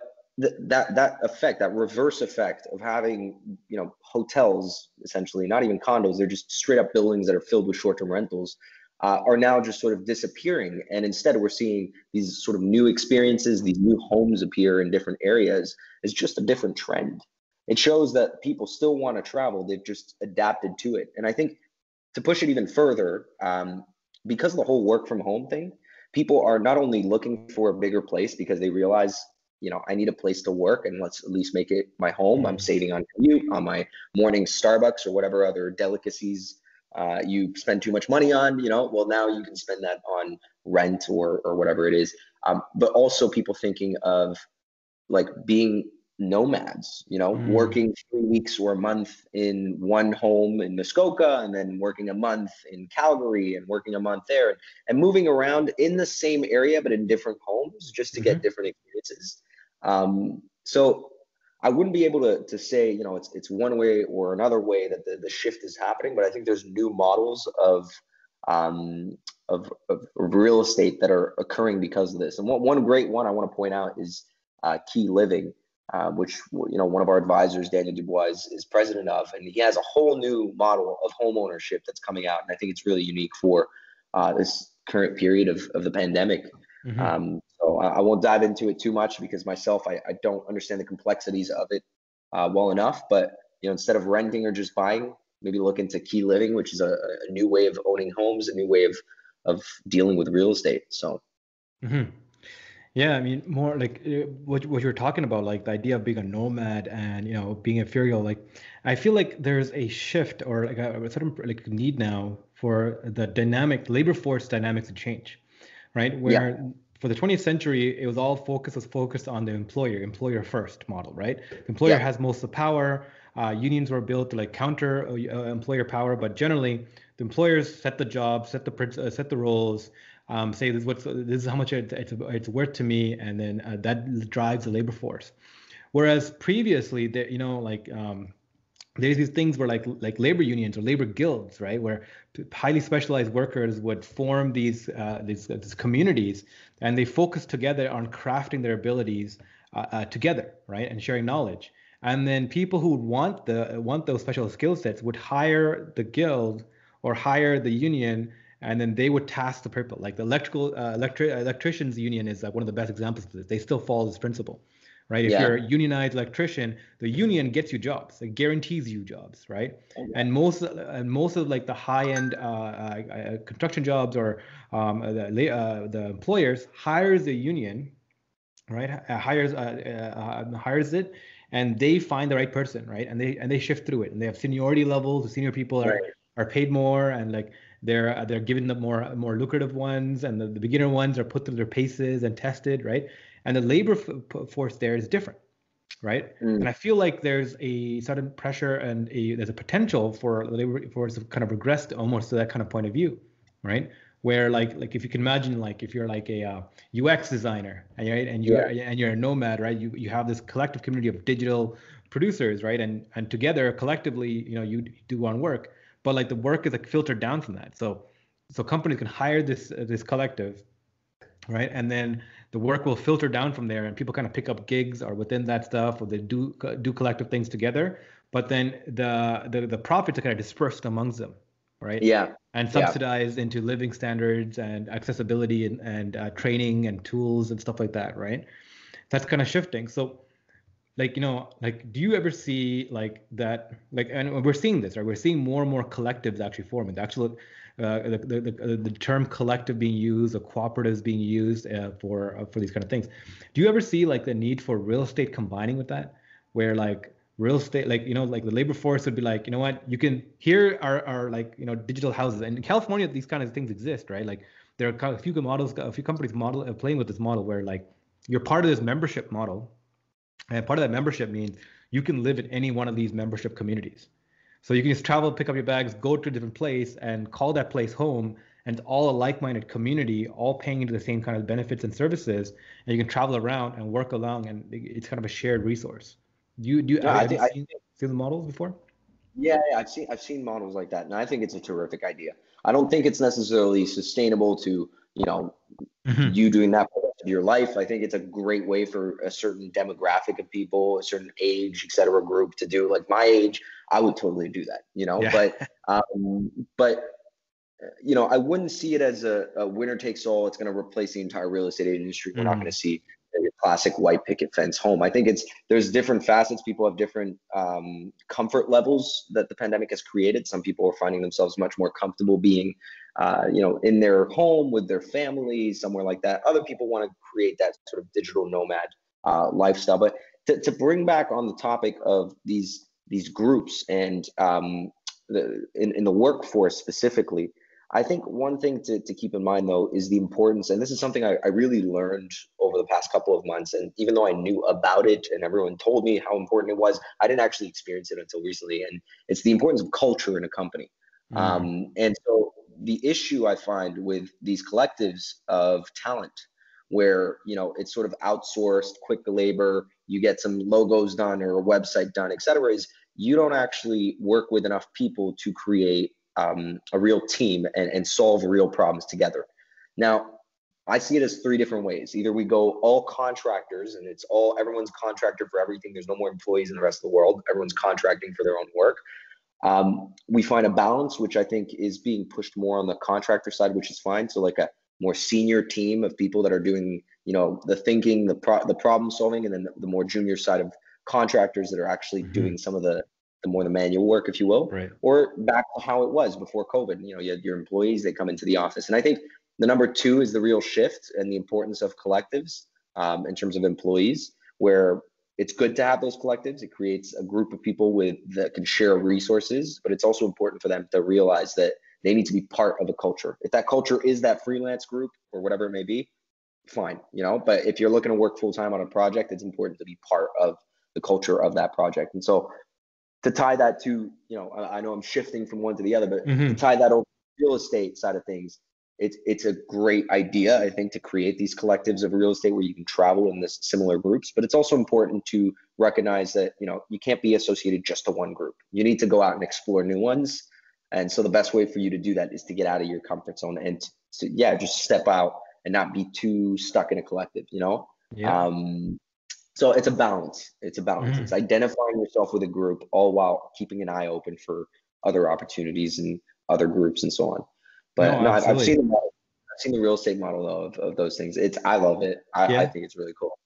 th- that that effect, that reverse effect of having, you know, hotels essentially, not even condos, they're just straight up buildings that are filled with short-term rentals uh, are now just sort of disappearing. And instead, we're seeing these sort of new experiences, these new homes appear in different areas. It's just a different trend. It shows that people still want to travel, they've just adapted to it. And I think to push it even further, um, because of the whole work from home thing, people are not only looking for a bigger place because they realize you know, I need a place to work and let's at least make it my home. I'm mm-hmm. saving on commute, on my morning Starbucks or whatever other delicacies uh, you spend too much money on, you know, well, now you can spend that on rent or, or whatever it is. Um, but also people thinking of like being nomads, you know, mm. working three weeks or a month in one home in Muskoka and then working a month in Calgary and working a month there and moving around in the same area, but in different homes just to mm-hmm. get different experiences. Um, so I wouldn't be able to, to say, you know, it's, it's one way or another way that the, the shift is happening, but I think there's new models of, um, of, of real estate that are occurring because of this. And one, one great one I want to point out is uh, Key Living, uh, which, you know, one of our advisors, Daniel Dubois, is, is president of, and he has a whole new model of home ownership that's coming out. And I think it's really unique for uh, this current period of, of the pandemic. Mm-hmm. Um, I, won't dive into it too much because myself, I, I don't understand the complexities of it uh, well enough. But you know, instead of renting or just buying, maybe look into key living, which is a, a new way of owning homes, a new way of of dealing with real estate. So. Mm-hmm. Yeah, I mean, more like uh, what what you're talking about, like the idea of being a nomad and you know being ethereal. Like, I feel like there's a shift or like a, a certain like need now for the dynamic labor force dynamics to change right? Where yeah. For the 20th century, it was all focus was focused on the employer, employer first model, right? The employer yeah. has most of the power. Uh, unions were built to like counter uh, uh employer power, but generally the employers set the job, set the uh, set the roles, um, say this is what's this is how much it, it's it's worth to me, and then uh, that drives the labor force. Whereas previously, the, you know, like um, there's these things where like like labor unions or labor guilds, right, where highly specialized workers would form these uh, these, uh, these communities, and they focus together on crafting their abilities uh, uh, together, right, and sharing knowledge. And then people who want the want those special skill sets would hire the guild or hire the union, and then they would task the people. Like the electrical uh, electric electricians union is like one of the best examples of this. They still follow this principle right? If yeah. you're a unionized electrician, the union gets you jobs, it guarantees you jobs, right? Okay. And most and most of like the high-end uh, uh, uh construction jobs or um, the uh, the employers hires a union, right? Uh, hires uh, hires it, and they find the right person, right? And they and they shift through it, and they have seniority levels. The senior people are right. are paid more, and like they're they're given the more more lucrative ones, and the, the beginner ones are put through their paces and tested, right? And the labor f- force there is different right? Mm. and i feel like there's a sudden pressure and a there's a potential for the labor force to kind of regress to almost to that kind of point of view right? Where like like if you can imagine like if you're like a uh, UX designer and you're and you're yeah. and you're a nomad right? You you have this collective community of digital producers right? And and together collectively you know you do one work. But like the work is like filtered down from that. So so companies can hire this uh, this collective right? And then the work will filter down from there and people kind of pick up gigs or within that stuff or they do do collective things together. But then the the, the profits are kind of dispersed amongst them right? Yeah. And subsidized yeah. into living standards and accessibility and, and uh, training and tools and stuff like that right? That's kind of shifting. So like you know like do you ever see like that like and we're seeing this right? We're seeing more and more collectives actually forming. The actual uh, the, the, the, the, term collective being used or cooperatives being used uh, for uh, for these kind of things. Do you ever see like the need for real estate combining with that? Where like real estate like you know like the labor force would be like you know what? You can here are, are like you know digital houses. And in california these kind of things exist right? Like there are a few models a few companies model uh, playing with this model where like you're part of this membership model and part of that membership means you can live in any one of these membership communities so you can just travel, pick up your bags, go to a different place, and call that place home. And it's all a like-minded community, all paying into the same kind of benefits and services. And you can travel around and work along, and it's kind of a shared resource. Do you do you, yeah, have, you seen, seen the models before? Yeah, yeah, I've seen I've seen models like that, and I think it's a terrific idea. I don't think it's necessarily sustainable to you know mm-hmm. you doing that of your life. I think it's a great way for a certain demographic of people, a certain age, et cetera, group to do. Like my age, I would totally do that, you know. Yeah. But um, but you know, I wouldn't see it as a, a winner takes all. It's going to replace the entire real estate industry. We're mm. not going to see your classic white picket fence home. I think it's there's different facets. People have different um, comfort levels that the pandemic has created. Some people are finding themselves much more comfortable being uh, you know, in their home with their family, somewhere like that. Other people want to create that sort of digital nomad uh, lifestyle. But to, to bring back on the topic of these these groups and um, the, in, in the workforce specifically, I think one thing to, to keep in mind though is the importance, and this is something I, I really learned over the past couple of months. And even though I knew about it and everyone told me how important it was, I didn't actually experience it until recently. And it's the importance of culture in a company. Mm. Um, and so the issue I find with these collectives of talent, where you know it's sort of outsourced, quick labor, you get some logos done or a website done, et cetera, is you don't actually work with enough people to create um, a real team and, and solve real problems together. Now, I see it as three different ways. Either we go all contractors and it's all everyone's contractor for everything. There's no more employees in the rest of the world. Everyone's contracting for their own work. Um, we find a balance, which I think is being pushed more on the contractor side, which is fine. So like a more senior team of people that are doing, you know, the thinking, the pro- the problem solving, and then the, the, more junior side of contractors that are actually mm-hmm. doing some of the the more the manual work, if you will, right. or back to how it was before COVID. You know, you had your employees, they come into the office. And I think the number two is the real shift and the importance of collectives um, in terms of employees, where it's good to have those collectives. It creates a group of people with that can share resources, but it's also important for them to realize that they need to be part of a culture. If that culture is that freelance group or whatever it may be, fine, you know. But if you're looking to work full time on a project, it's important to be part of the culture of that project. And so to tie that to, you know, I, I know I'm shifting from one to the other, but mm-hmm. to tie that over real estate side of things, it's it's a great idea i think to create these collectives of real estate where you can travel in this similar groups but it's also important to recognize that you know you can't be associated just to one group you need to go out and explore new ones and so the best way for you to do that is to get out of your comfort zone and to, yeah just step out and not be too stuck in a collective you know yeah. um so it's a balance it's a balance mm-hmm. it's identifying yourself with a group all while keeping an eye open for other opportunities and other groups and so on but no, no I've, I've, seen the model. I've seen the real estate model though of, of those things. It's I love it. I, yeah. I think it's really cool.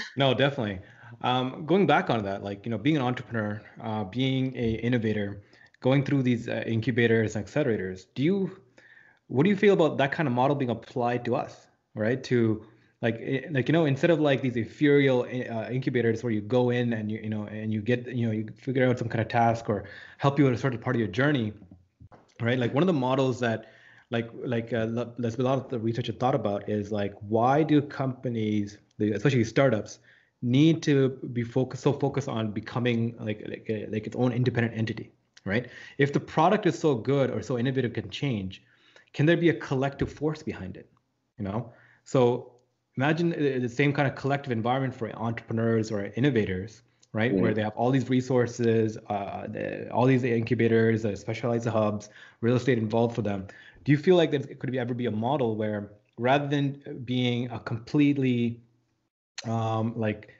no, definitely. Um, going back on that, like you know, being an entrepreneur, uh, being a innovator, going through these uh, incubators and accelerators, do you, what do you feel about that kind of model being applied to us, right? To like eh, like you know instead of like these ethereal eh, uh, incubators where you go in and you you know and you get you know you figure out some kind of task or help you with a certain part of your journey right like one of the models that like like uh, there's a lot of the research I thought about is like why do companies, especially startups, need to be focused so focused on becoming like like, a, like its own independent entity, right? If the product is so good or so innovative can change, can there be a collective force behind it? You know, so imagine the same kind of collective environment for entrepreneurs or innovators right? Where they have all these resources, uh, the, all these incubators, uh, specialized hubs, real estate involved for them. Do you feel like there could be ever be a model where rather than being a completely um, like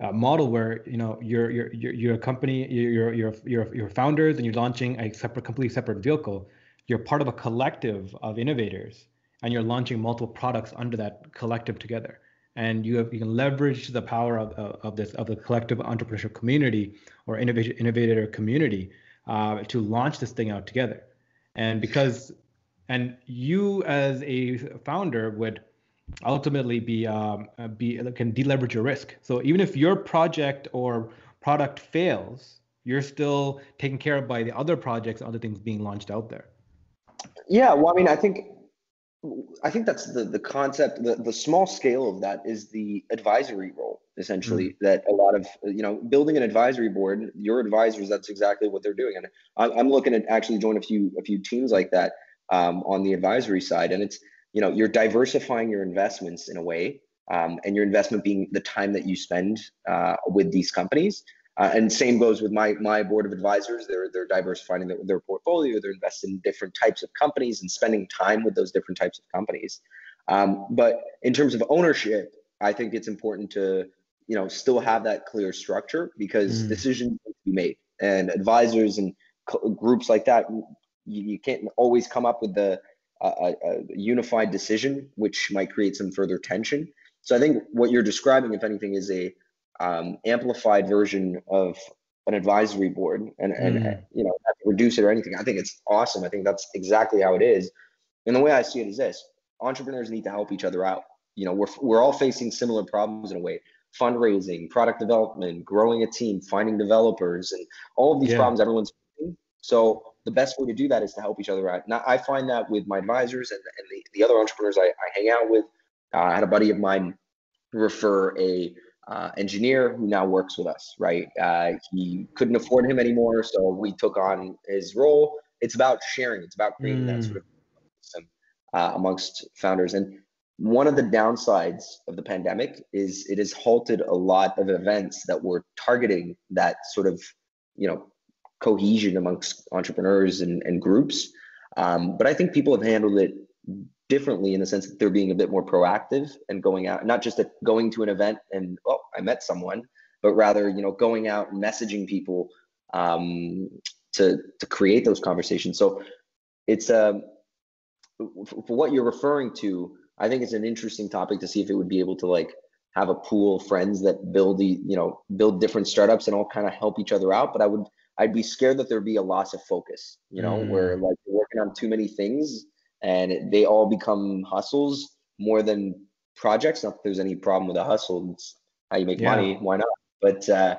uh, model where you know you're you're you're, you're a company you're you're you're you're founders and you're launching a separate completely separate vehicle you're part of a collective of innovators and you're launching multiple products under that collective together and you have you can leverage the power of, of this of the collective entrepreneurship community or innovator innovator community uh, to launch this thing out together and because and you as a founder would ultimately be um, uh, be can deleverage your risk. So even if your project or product fails, you're still taken care of by the other projects, other things being launched out there. Yeah, well, I mean, I think I think that's the the concept. The the small scale of that is the advisory role, essentially. Mm-hmm. That a lot of you know, building an advisory board, your advisors, that's exactly what they're doing. And I'm, I'm looking at actually join a few a few teams like that um, on the advisory side, and it's you know you're diversifying your investments in a way um, and your investment being the time that you spend uh, with these companies uh, and same goes with my my board of advisors they're they're diversifying their, their portfolio they're investing in different types of companies and spending time with those different types of companies um, but in terms of ownership i think it's important to you know still have that clear structure because mm. decisions need to be made and advisors and co- groups like that you, you can't always come up with the a, a unified decision, which might create some further tension. So I think what you're describing, if anything, is a um, amplified version of an advisory board, and and mm. you know reduce it or anything. I think it's awesome. I think that's exactly how it is. And the way I see it is this: entrepreneurs need to help each other out. You know, we're we're all facing similar problems in a way. Fundraising, product development, growing a team, finding developers, and all of these yeah. problems everyone's facing. So the best way to do that is to help each other out. Now, I find that with my advisors and, and the, the other entrepreneurs I, I hang out with. Uh, I had a buddy of mine refer a uh, engineer who now works with us, right? Uh, he couldn't afford him anymore, so we took on his role. It's about sharing. It's about creating mm. that sort of system uh, amongst founders. And one of the downsides of the pandemic is it has halted a lot of events that were targeting that sort of, you know, cohesion amongst entrepreneurs and, and groups. Um, but I think people have handled it differently in the sense that they're being a bit more proactive and going out, not just at going to an event and oh, I met someone, but rather you know going out and messaging people um, to to create those conversations. So it's um, for what you're referring to. I think it's an interesting topic to see if it would be able to like have a pool of friends that build the you know build different startups and all kind of help each other out. But I would I'd be scared that there'd be a loss of focus, you know, mm. where like you're working on too many things and they all become hustles more than projects. Not that there's any problem with a hustle. It's how you make yeah. money. Why not? But uh,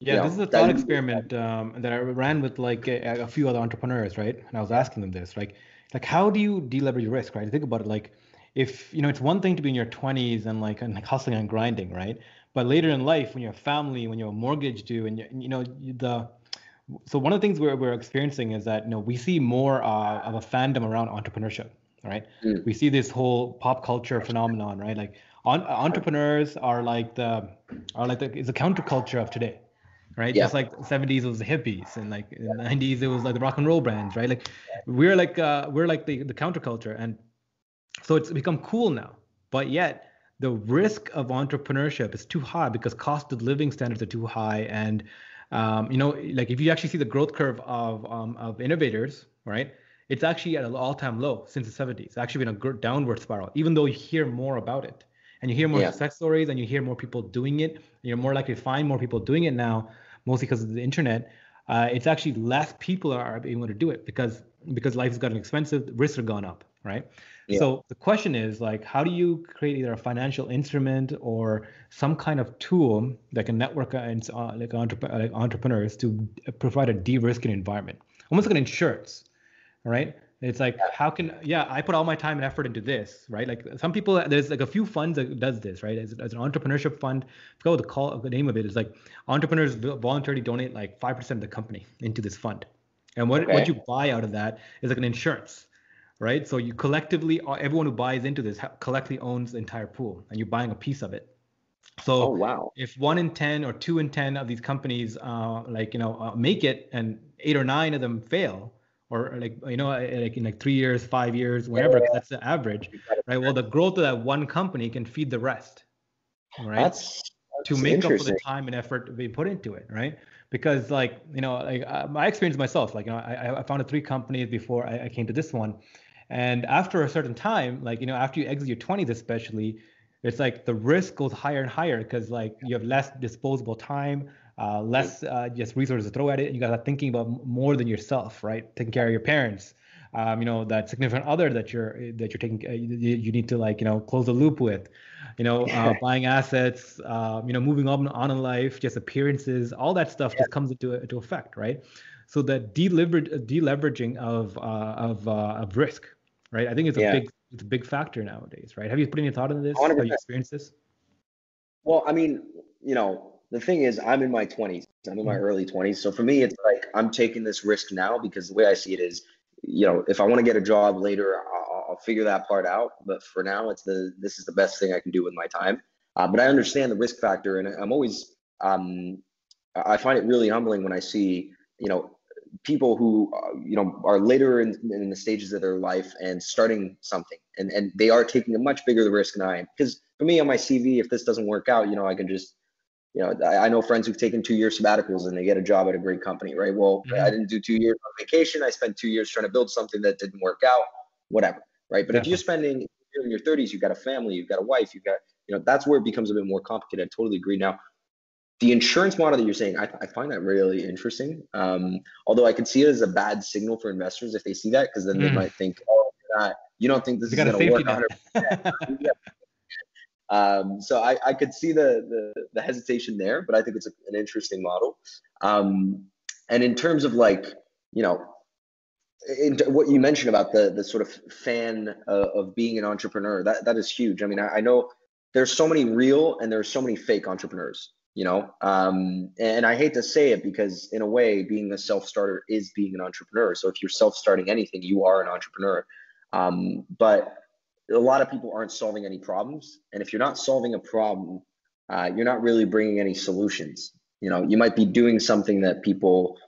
yeah, you know, this is a thought experiment um, that I ran with like a, a, few other entrepreneurs, right? And I was asking them this, like, like how do you deleverage risk, right? Think about it, like if you know, it's one thing to be in your 20s and like and like hustling and grinding, right? But later in life, when you have family, when you have a mortgage due, and you, you know the so one of the things we're, we're experiencing is that you know we see more uh, of a fandom around entrepreneurship right? Mm. we see this whole pop culture phenomenon right? Like on, entrepreneurs are like the are like the it's a counterculture of today right? Yeah. just like 70s it was the hippies and like in the 90s it was like the rock and roll brands right? Like we're like uh we're like the the counterculture. And so it's become cool now but yet the risk of entrepreneurship is too high because cost of living standards are too high and um, you know, like if you actually see the growth curve of um, of innovators, right? It's actually at an all-time low since the 70s. It's actually been a downward spiral, even though you hear more about it and you hear more yeah. success stories and you hear more people doing it. You're more likely to find more people doing it now, mostly because of the internet. Uh, it's actually less people are able to do it because because life has gotten expensive, risks are gone up, right? Yeah. So the question is like, how do you create either a financial instrument or some kind of tool that can network and uh, like, entrep- like entrepreneurs to provide a de-risking environment, almost like an insurance, right? It's like how can yeah I put all my time and effort into this right like some people there's like a few funds that does this right as, as an entrepreneurship fund I forgot what the call the name of it is like entrepreneurs voluntarily donate like five percent of the company into this fund and what okay. what you buy out of that is like an insurance right? So you collectively, uh, everyone who buys into this collectively owns the entire pool, and you're buying a piece of it. So oh, wow. if one in ten or two in ten of these companies, uh, like you know, uh, make it, and eight or nine of them fail, or like you know like in like three years five years whatever yeah. that's the average right well the growth of that one company can feed the rest right that's, that's to make up for the time and effort we put into it right because like you know like uh, my experience myself like you know I, I founded three companies before I, I came to this one and after a certain time like you know after you exit your 20s especially it's like the risk goes higher and higher because like you have less disposable time uh, less uh, just resources to throw at it. You guys are thinking about more than yourself, right? Taking care of your parents, um, you know, that significant other that you're that you're taking, uh, you, you, need to like, you know, close the loop with, you know, uh, buying assets, uh, you know, moving on on in life, just appearances, all that stuff yeah. just comes into into effect, right? So the deleverage deleveraging of uh, of of risk, right? I think it's a yeah. big it's a big factor nowadays, right? Have you put any thought into this? 100%. Have you experienced this? Well, I mean, you know, the thing is, I'm in my 20s. I'm in my mm-hmm. early 20s. So for me, it's like I'm taking this risk now because the way I see it is, you know, if I want to get a job later, I'll, I'll, figure that part out. But for now, it's the this is the best thing I can do with my time. Uh, but I understand the risk factor, and I'm always um, I find it really humbling when I see you know people who uh, you know are later in, in the stages of their life and starting something, and and they are taking a much bigger risk than I am. Because for me on my CV, if this doesn't work out, you know, I can just you know, I, I know friends who've taken two year sabbaticals and they get a job at a great company, right? Well, mm-hmm. I didn't do two years on vacation. I spent two years trying to build something that didn't work out, whatever, right? But if you're spending you're in your 30s, you've got a family, you've got a wife, you've got, you know, that's where it becomes a bit more complicated. I totally agree. Now, the insurance model that you're saying, I, I find that really interesting. Um, although I could see it as a bad signal for investors if they see that, because then mm. they might think, oh, not, you don't think this you is going to work. yeah, um, so I, I could see the, the, the hesitation there, but I think it's a, an interesting model. Um, and in terms of like, you know, in, what you mentioned about the the sort of fan uh, of being an entrepreneur, that that is huge. I mean, I, I know there's so many real and there's so many fake entrepreneurs you know um, and i hate to say it because in a way being a self-starter is being an entrepreneur so if you're self-starting anything you are an entrepreneur um, but a lot of people aren't solving any problems. And if you're not solving a problem, uh, you're not really bringing any solutions. You know, you might be doing something that people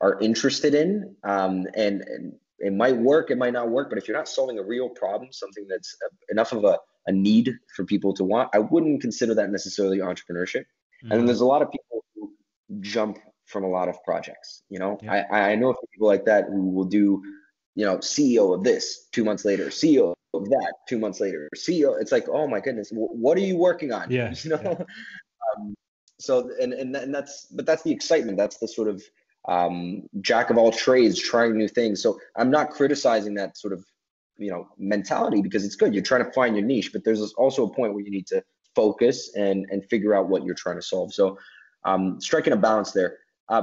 are interested in, um, and, and it might work, it might not work. But if you're not solving a real problem, something that's enough of a, a need for people to want, I wouldn't consider that necessarily entrepreneurship. Mm-hmm. And there's a lot of people who jump from a lot of projects. You know, yeah. I, I know people like that who will do, you know, CEO of this two months later, CEO of that two months later. CEO, it's like, oh my goodness, what are you working on? Yeah, you know. Yeah. Um, so and, and and that's but that's the excitement. That's the sort of um, jack of all trades, trying new things. So I'm not criticizing that sort of you know mentality because it's good. You're trying to find your niche, but there's also a point where you need to focus and and figure out what you're trying to solve. So um, striking a balance there. Uh,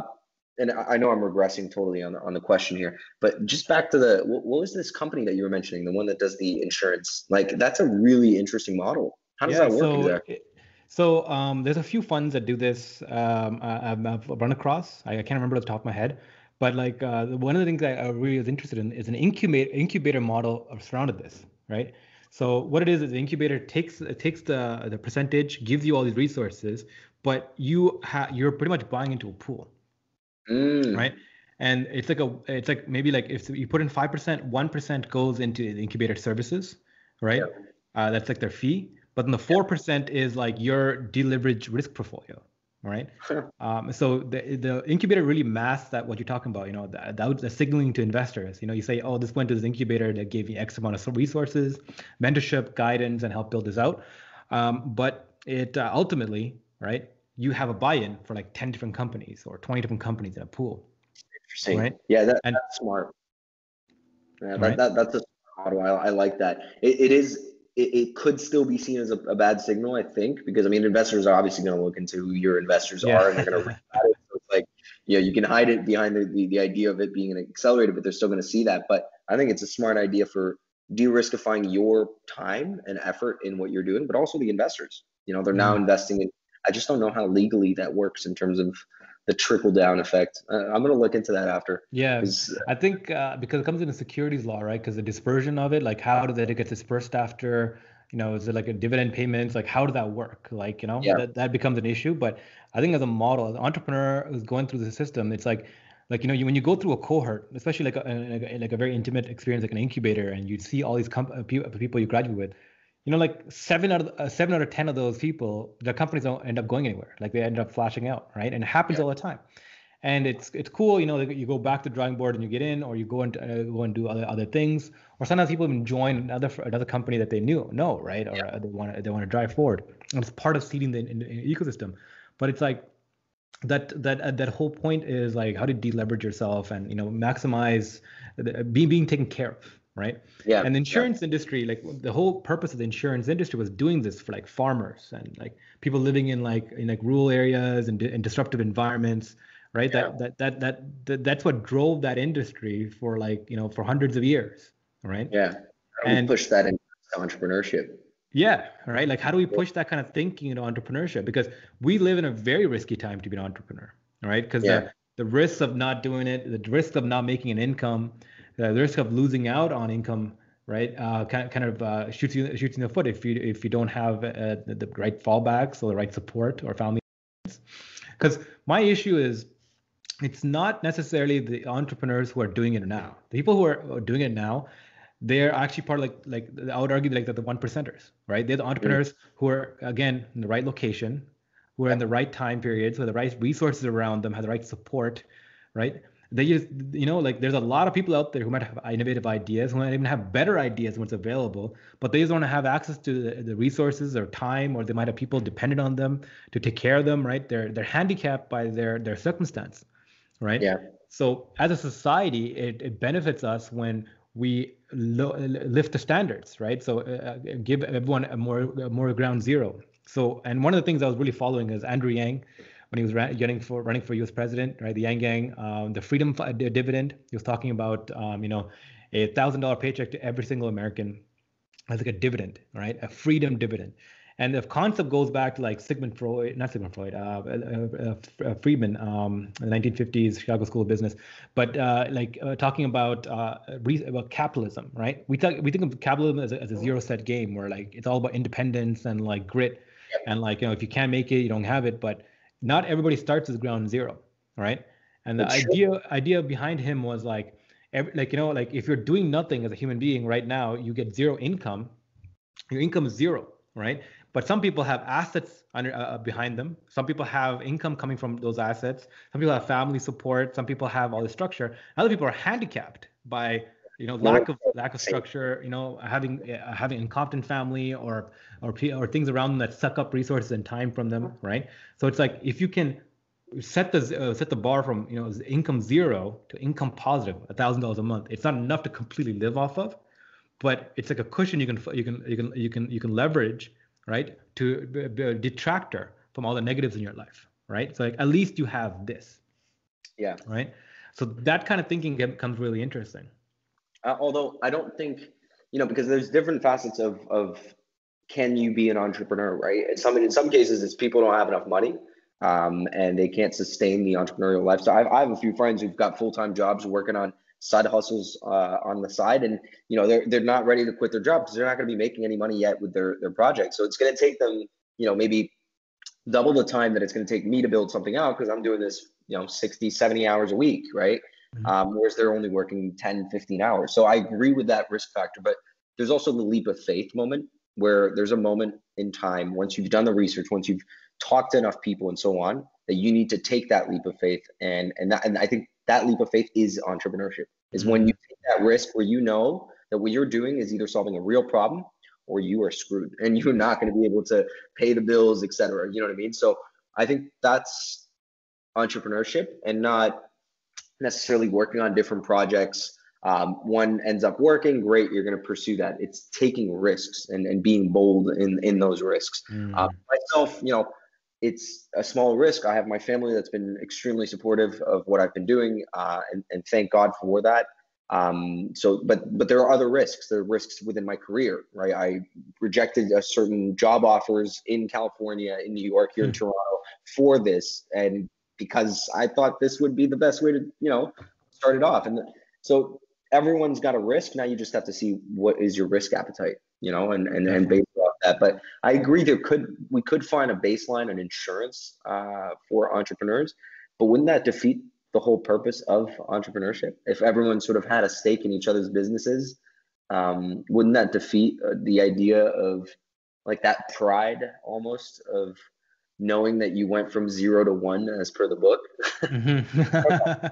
and I know I'm regressing totally on the, on the question here, but just back to the what, what, was this company that you were mentioning, the one that does the insurance? Like that's a really interesting model. How does yeah, that work? So, so um, there's a few funds that do this. Um, I, have run across. I, I, can't remember off the top of my head, but like uh, one of the things I really was interested in is an incubator incubator model surrounded this, right? So what it is is the incubator takes it takes the the percentage, gives you all these resources, but you ha- you're pretty much buying into a pool mm. right? And it's like a, it's like maybe like if you put in five percent, one percent goes into the incubator services, right? Yeah. Uh, that's like their fee. But then the four percent is like your deleverage risk portfolio, right? Sure. Um, so the the incubator really masks that what you're talking about. You know, that, that the signaling to investors. You know, you say, oh, this went to this incubator that gave you X amount of resources, mentorship, guidance, and help build this out. Um, but it uh, ultimately, right, you have a buy-in for like 10 different companies or 20 different companies in a pool. Interesting. Right? Yeah, that, and, that's smart. Yeah, that, right? that, that's a smart model. I, I like that. It, it is. It, it, could still be seen as a, a, bad signal, I think, because I mean, investors are obviously going to look into who your investors yeah. are, and they're going to read it. So it's like, you know, you can hide it behind the, the, the idea of it being an accelerator, but they're still going to see that. But I think it's a smart idea for de-riskifying your time and effort in what you're doing, but also the investors. You know, they're now mm-hmm. investing in I just don't know how legally that works in terms of the trickle down effect. Uh, I'm going to look into that after. Yeah, I think uh, because it comes in the securities law, right? Because the dispersion of it, like how does it get dispersed after? You know, is it like a dividend payments? Like how does that work? Like you know, yeah. that that becomes an issue. But I think as a model, as an entrepreneur who's going through the system, it's like like you know you, when you go through a cohort especially like a, like a, like a very intimate experience like an incubator and you see all these com- uh, people you graduate with you know like seven out of uh, seven out of ten of those people their companies don't end up going anywhere. Like they end up flashing out right? And it happens yeah. all the time. And it's it's cool you know you go back to the drawing board and you get in or you go and uh, go and do other other things. Or sometimes people even join another another company that they knew know right? Or yeah. they want to they want to drive forward. And it's part of seeding the, in, in the ecosystem. But it's like that that uh, that whole point is like how to deleverage yourself and you know maximize the, being being taken care of right yeah and the insurance yeah. industry like the whole purpose of the insurance industry was doing this for like farmers and like people living in like in like rural areas and, in disruptive environments right yeah. that, that that that that that's what drove that industry for like you know for hundreds of years right yeah and push that into entrepreneurship yeah, right. Like, how do we push that kind of thinking into entrepreneurship? Because we live in a very risky time to be an entrepreneur, right? Because yeah. the, the risks of not doing it, the risk of not making an income, the risk of losing out on income, right? Uh, kind, kind of uh, shoots you shoots in the foot if you if you don't have uh, the, the right fallbacks or the right support or family. Because my issue is, it's not necessarily the entrepreneurs who are doing it now. The people who are doing it now, they're actually part of like like I would argue like the, the one percenters, right? They're the entrepreneurs who are again in the right location, who are in the right time periods, with the right resources around them, have the right support, right? They just you know like there's a lot of people out there who might have innovative ideas, who might even have better ideas when it's available, but they just don't have access to the, the resources or time, or they might have people dependent on them to take care of them, right? They're they're handicapped by their their circumstance, right? Yeah. So as a society, it, it benefits us when we lo- lift the standards, right? So uh, uh, give everyone a more a more ground zero. So and one of the things I was really following is Andrew Yang when he was running for running for U.S. president, right? The Yang Gang, um, the freedom dividend. He was talking about, um, you know, a thousand dollar paycheck to every single American as like a dividend, right? A freedom dividend. And the concept goes back to like Sigmund Freud, not Sigmund Freud, uh, uh, uh, uh Friedman, um, the 1950s Chicago School of Business, but uh, like uh, talking about re- about capitalism, right? We talk, we think of capitalism as a, as a zero set game where like it's all about independence and like grit, and like you know if you can't make it, you don't have it. But not everybody starts as ground zero, right? And the idea idea behind him was like, every, like you know, like if you're doing nothing as a human being right now, you get zero income. Your income is zero, right? But some people have assets under, uh, uh, behind them. Some people have income coming from those assets. Some people have family support. Some people have all the structure. Other people are handicapped by you know lack of lack of structure. You know having uh, having incompetent family or or or things around them that suck up resources and time from them. Right. So it's like if you can set the uh, set the bar from you know income zero to income positive, a thousand dollars a month. It's not enough to completely live off of, but it's like a cushion you can you can you can you can you can leverage right? To be a detractor from all the negatives in your life, right? So like at least you have this. Yeah. Right. So that kind of thinking becomes really interesting. Uh, although I don't think, you know, because there's different facets of of can you be an entrepreneur, right? In some in some cases, it's people don't have enough money. Um, and they can't sustain the entrepreneurial lifestyle. I've, I have a few friends who've got full time jobs working on side hustles uh, on the side, and you know they're they're not ready to quit their job because they're not going to be making any money yet with their their project. So it's going to take them, you know, maybe double the time that it's going to take me to build something out because I'm doing this, you know, 60, 70 hours a week, right? Mm-hmm. Um, whereas they're only working 10, 15 hours. So I agree with that risk factor, but there's also the leap of faith moment where there's a moment in time once you've done the research, once you've talked to enough people and so on, that you need to take that leap of faith. And and that and I think that leap of faith is entrepreneurship. Is when you take that risk where you know that what you're doing is either solving a real problem or you are screwed and you're not going to be able to pay the bills, etc. You know what I mean? So I think that's entrepreneurship and not necessarily working on different projects. Um, one ends up working, great, you're going to pursue that. It's taking risks and, and being bold in, in those risks. Mm. Uh, myself, you know, it's a small risk. I have my family that's been extremely supportive of what I've been doing, uh, and, and thank God for that. Um, so, but but there are other risks. There are risks within my career, right? I rejected a certain job offers in California, in New York, here in hmm. Toronto for this, and because I thought this would be the best way to, you know, start it off. And so everyone's got a risk. Now you just have to see what is your risk appetite, you know, and and and based off that. But I agree, there could we could find a baseline on insurance uh, for entrepreneurs, but wouldn't that defeat the whole purpose of entrepreneurship. If everyone sort of had a stake in each other's businesses, um, wouldn't that defeat uh, the idea of like that pride almost of knowing that you went from zero to one as per the book? Mm-hmm.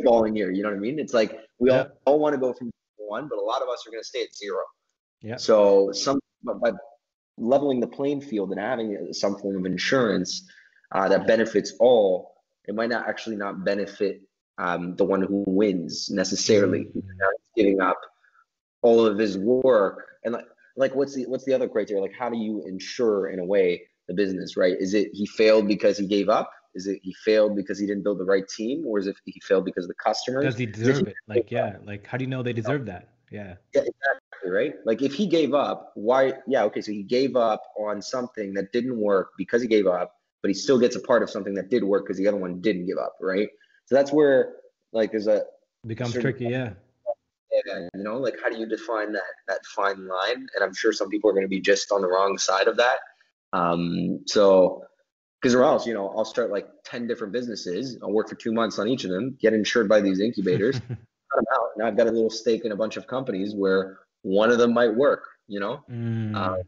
Falling here, you know what I mean? It's like we yeah. all, all want to go from one, but a lot of us are going to stay at zero. Yeah. So some by leveling the playing field and having some form of insurance uh, that benefits all, it might not actually not benefit um, the one who wins necessarily. Mm-hmm. Giving up all of his work and like like what's the what's the other criteria? Like how do you insure in a way the business, right? Is it he failed because he gave up? Is it he failed because he didn't build the right team, or is it he failed because of the customers? Does he deserve it? Like yeah, like how do you know they deserve that? Yeah. Yeah, exactly, right? Like if he gave up, why yeah, okay, so he gave up on something that didn't work because he gave up, but he still gets a part of something that did work because the other one didn't give up, right? So that's where like there's a becomes tricky, yeah. Yeah, you know, like how do you define that that fine line? And I'm sure some people are going to be just on the wrong side of that. Um, so because or else, you know, I'll start like 10 different businesses. I'll work for two months on each of them, get insured by these incubators, cut them out. Now I've got a little stake in a bunch of companies where one of them might work, you know? Mm. Uh,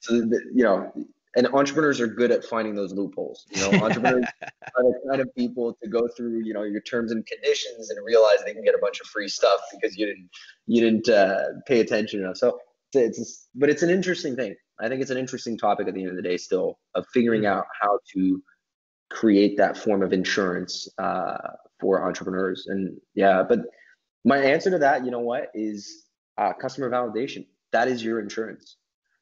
so, the, you know, and entrepreneurs are good at finding those loopholes. You know, entrepreneurs are the kind of people to go through, you know, your terms and conditions and realize they can get a bunch of free stuff because you didn't you didn't uh, pay attention enough. So it's, it's but it's an interesting thing. I think it's an interesting topic at the end of the day, still of figuring mm-hmm. out how to create that form of insurance uh, for entrepreneurs. And yeah, but my answer to that, you know what, is uh, customer validation. That is your insurance.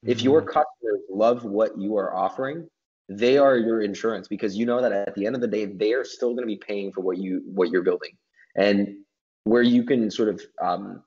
If your mm-hmm. customers love what you are offering, they are your insurance because you know that at the end of the day, they are still going to be paying for what you what you're building. And where you can sort of um,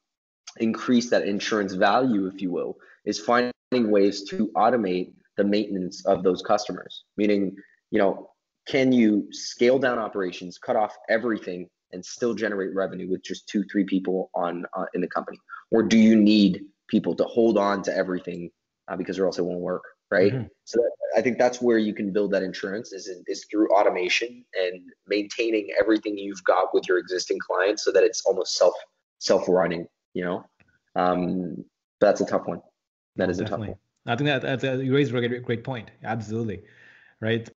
increase that insurance value, if you will, is finding ways to automate the maintenance of those customers. Meaning, you know, can you scale down operations, cut off everything, and still generate revenue with just two, three people on uh, in the company, or do you need people to hold on to everything uh, because or else it won't work, right? Mm-hmm. So that, I think that's where you can build that insurance is is through automation and maintaining everything you've got with your existing clients so that it's almost self self running. You know, um, that's a tough one. That is Definitely. a tough one. I think that that's a, you raised a great, great point. Absolutely, right?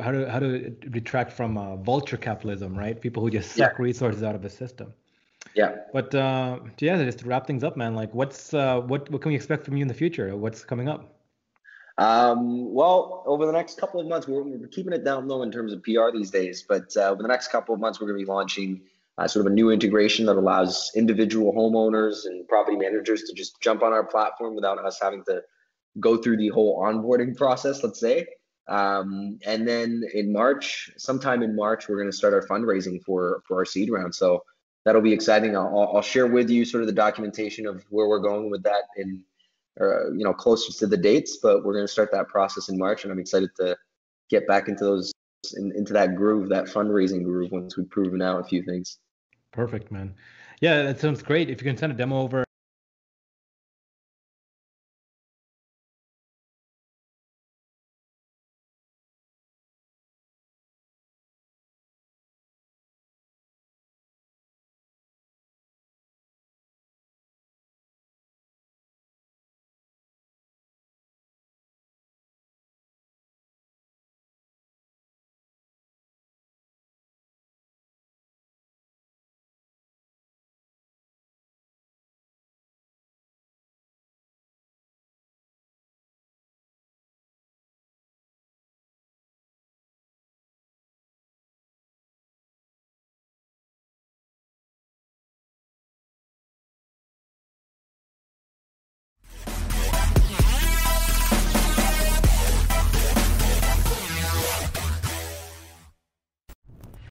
How to how to retract from uh, vulture capitalism, right? People who just suck yeah. resources out of the system. Yeah. But uh, yeah, just to wrap things up, man. Like, what's uh, what what can we expect from you in the future? What's coming up? Um, well, over the next couple of months, we're, we're, keeping it down low in terms of PR these days. But uh, over the next couple of months, we're going to be launching uh, sort of a new integration that allows individual homeowners and property managers to just jump on our platform without us having to go through the whole onboarding process. Let's say. Um, and then in March, sometime in March, we're going to start our fundraising for for our seed round. So that'll be exciting. I'll, I'll share with you sort of the documentation of where we're going with that in, uh, you know, closer to the dates. But we're going to start that process in March, and I'm excited to get back into those in, into that groove, that fundraising groove, once we've proven out a few things. Perfect, man. Yeah, that sounds great. If you can send a demo over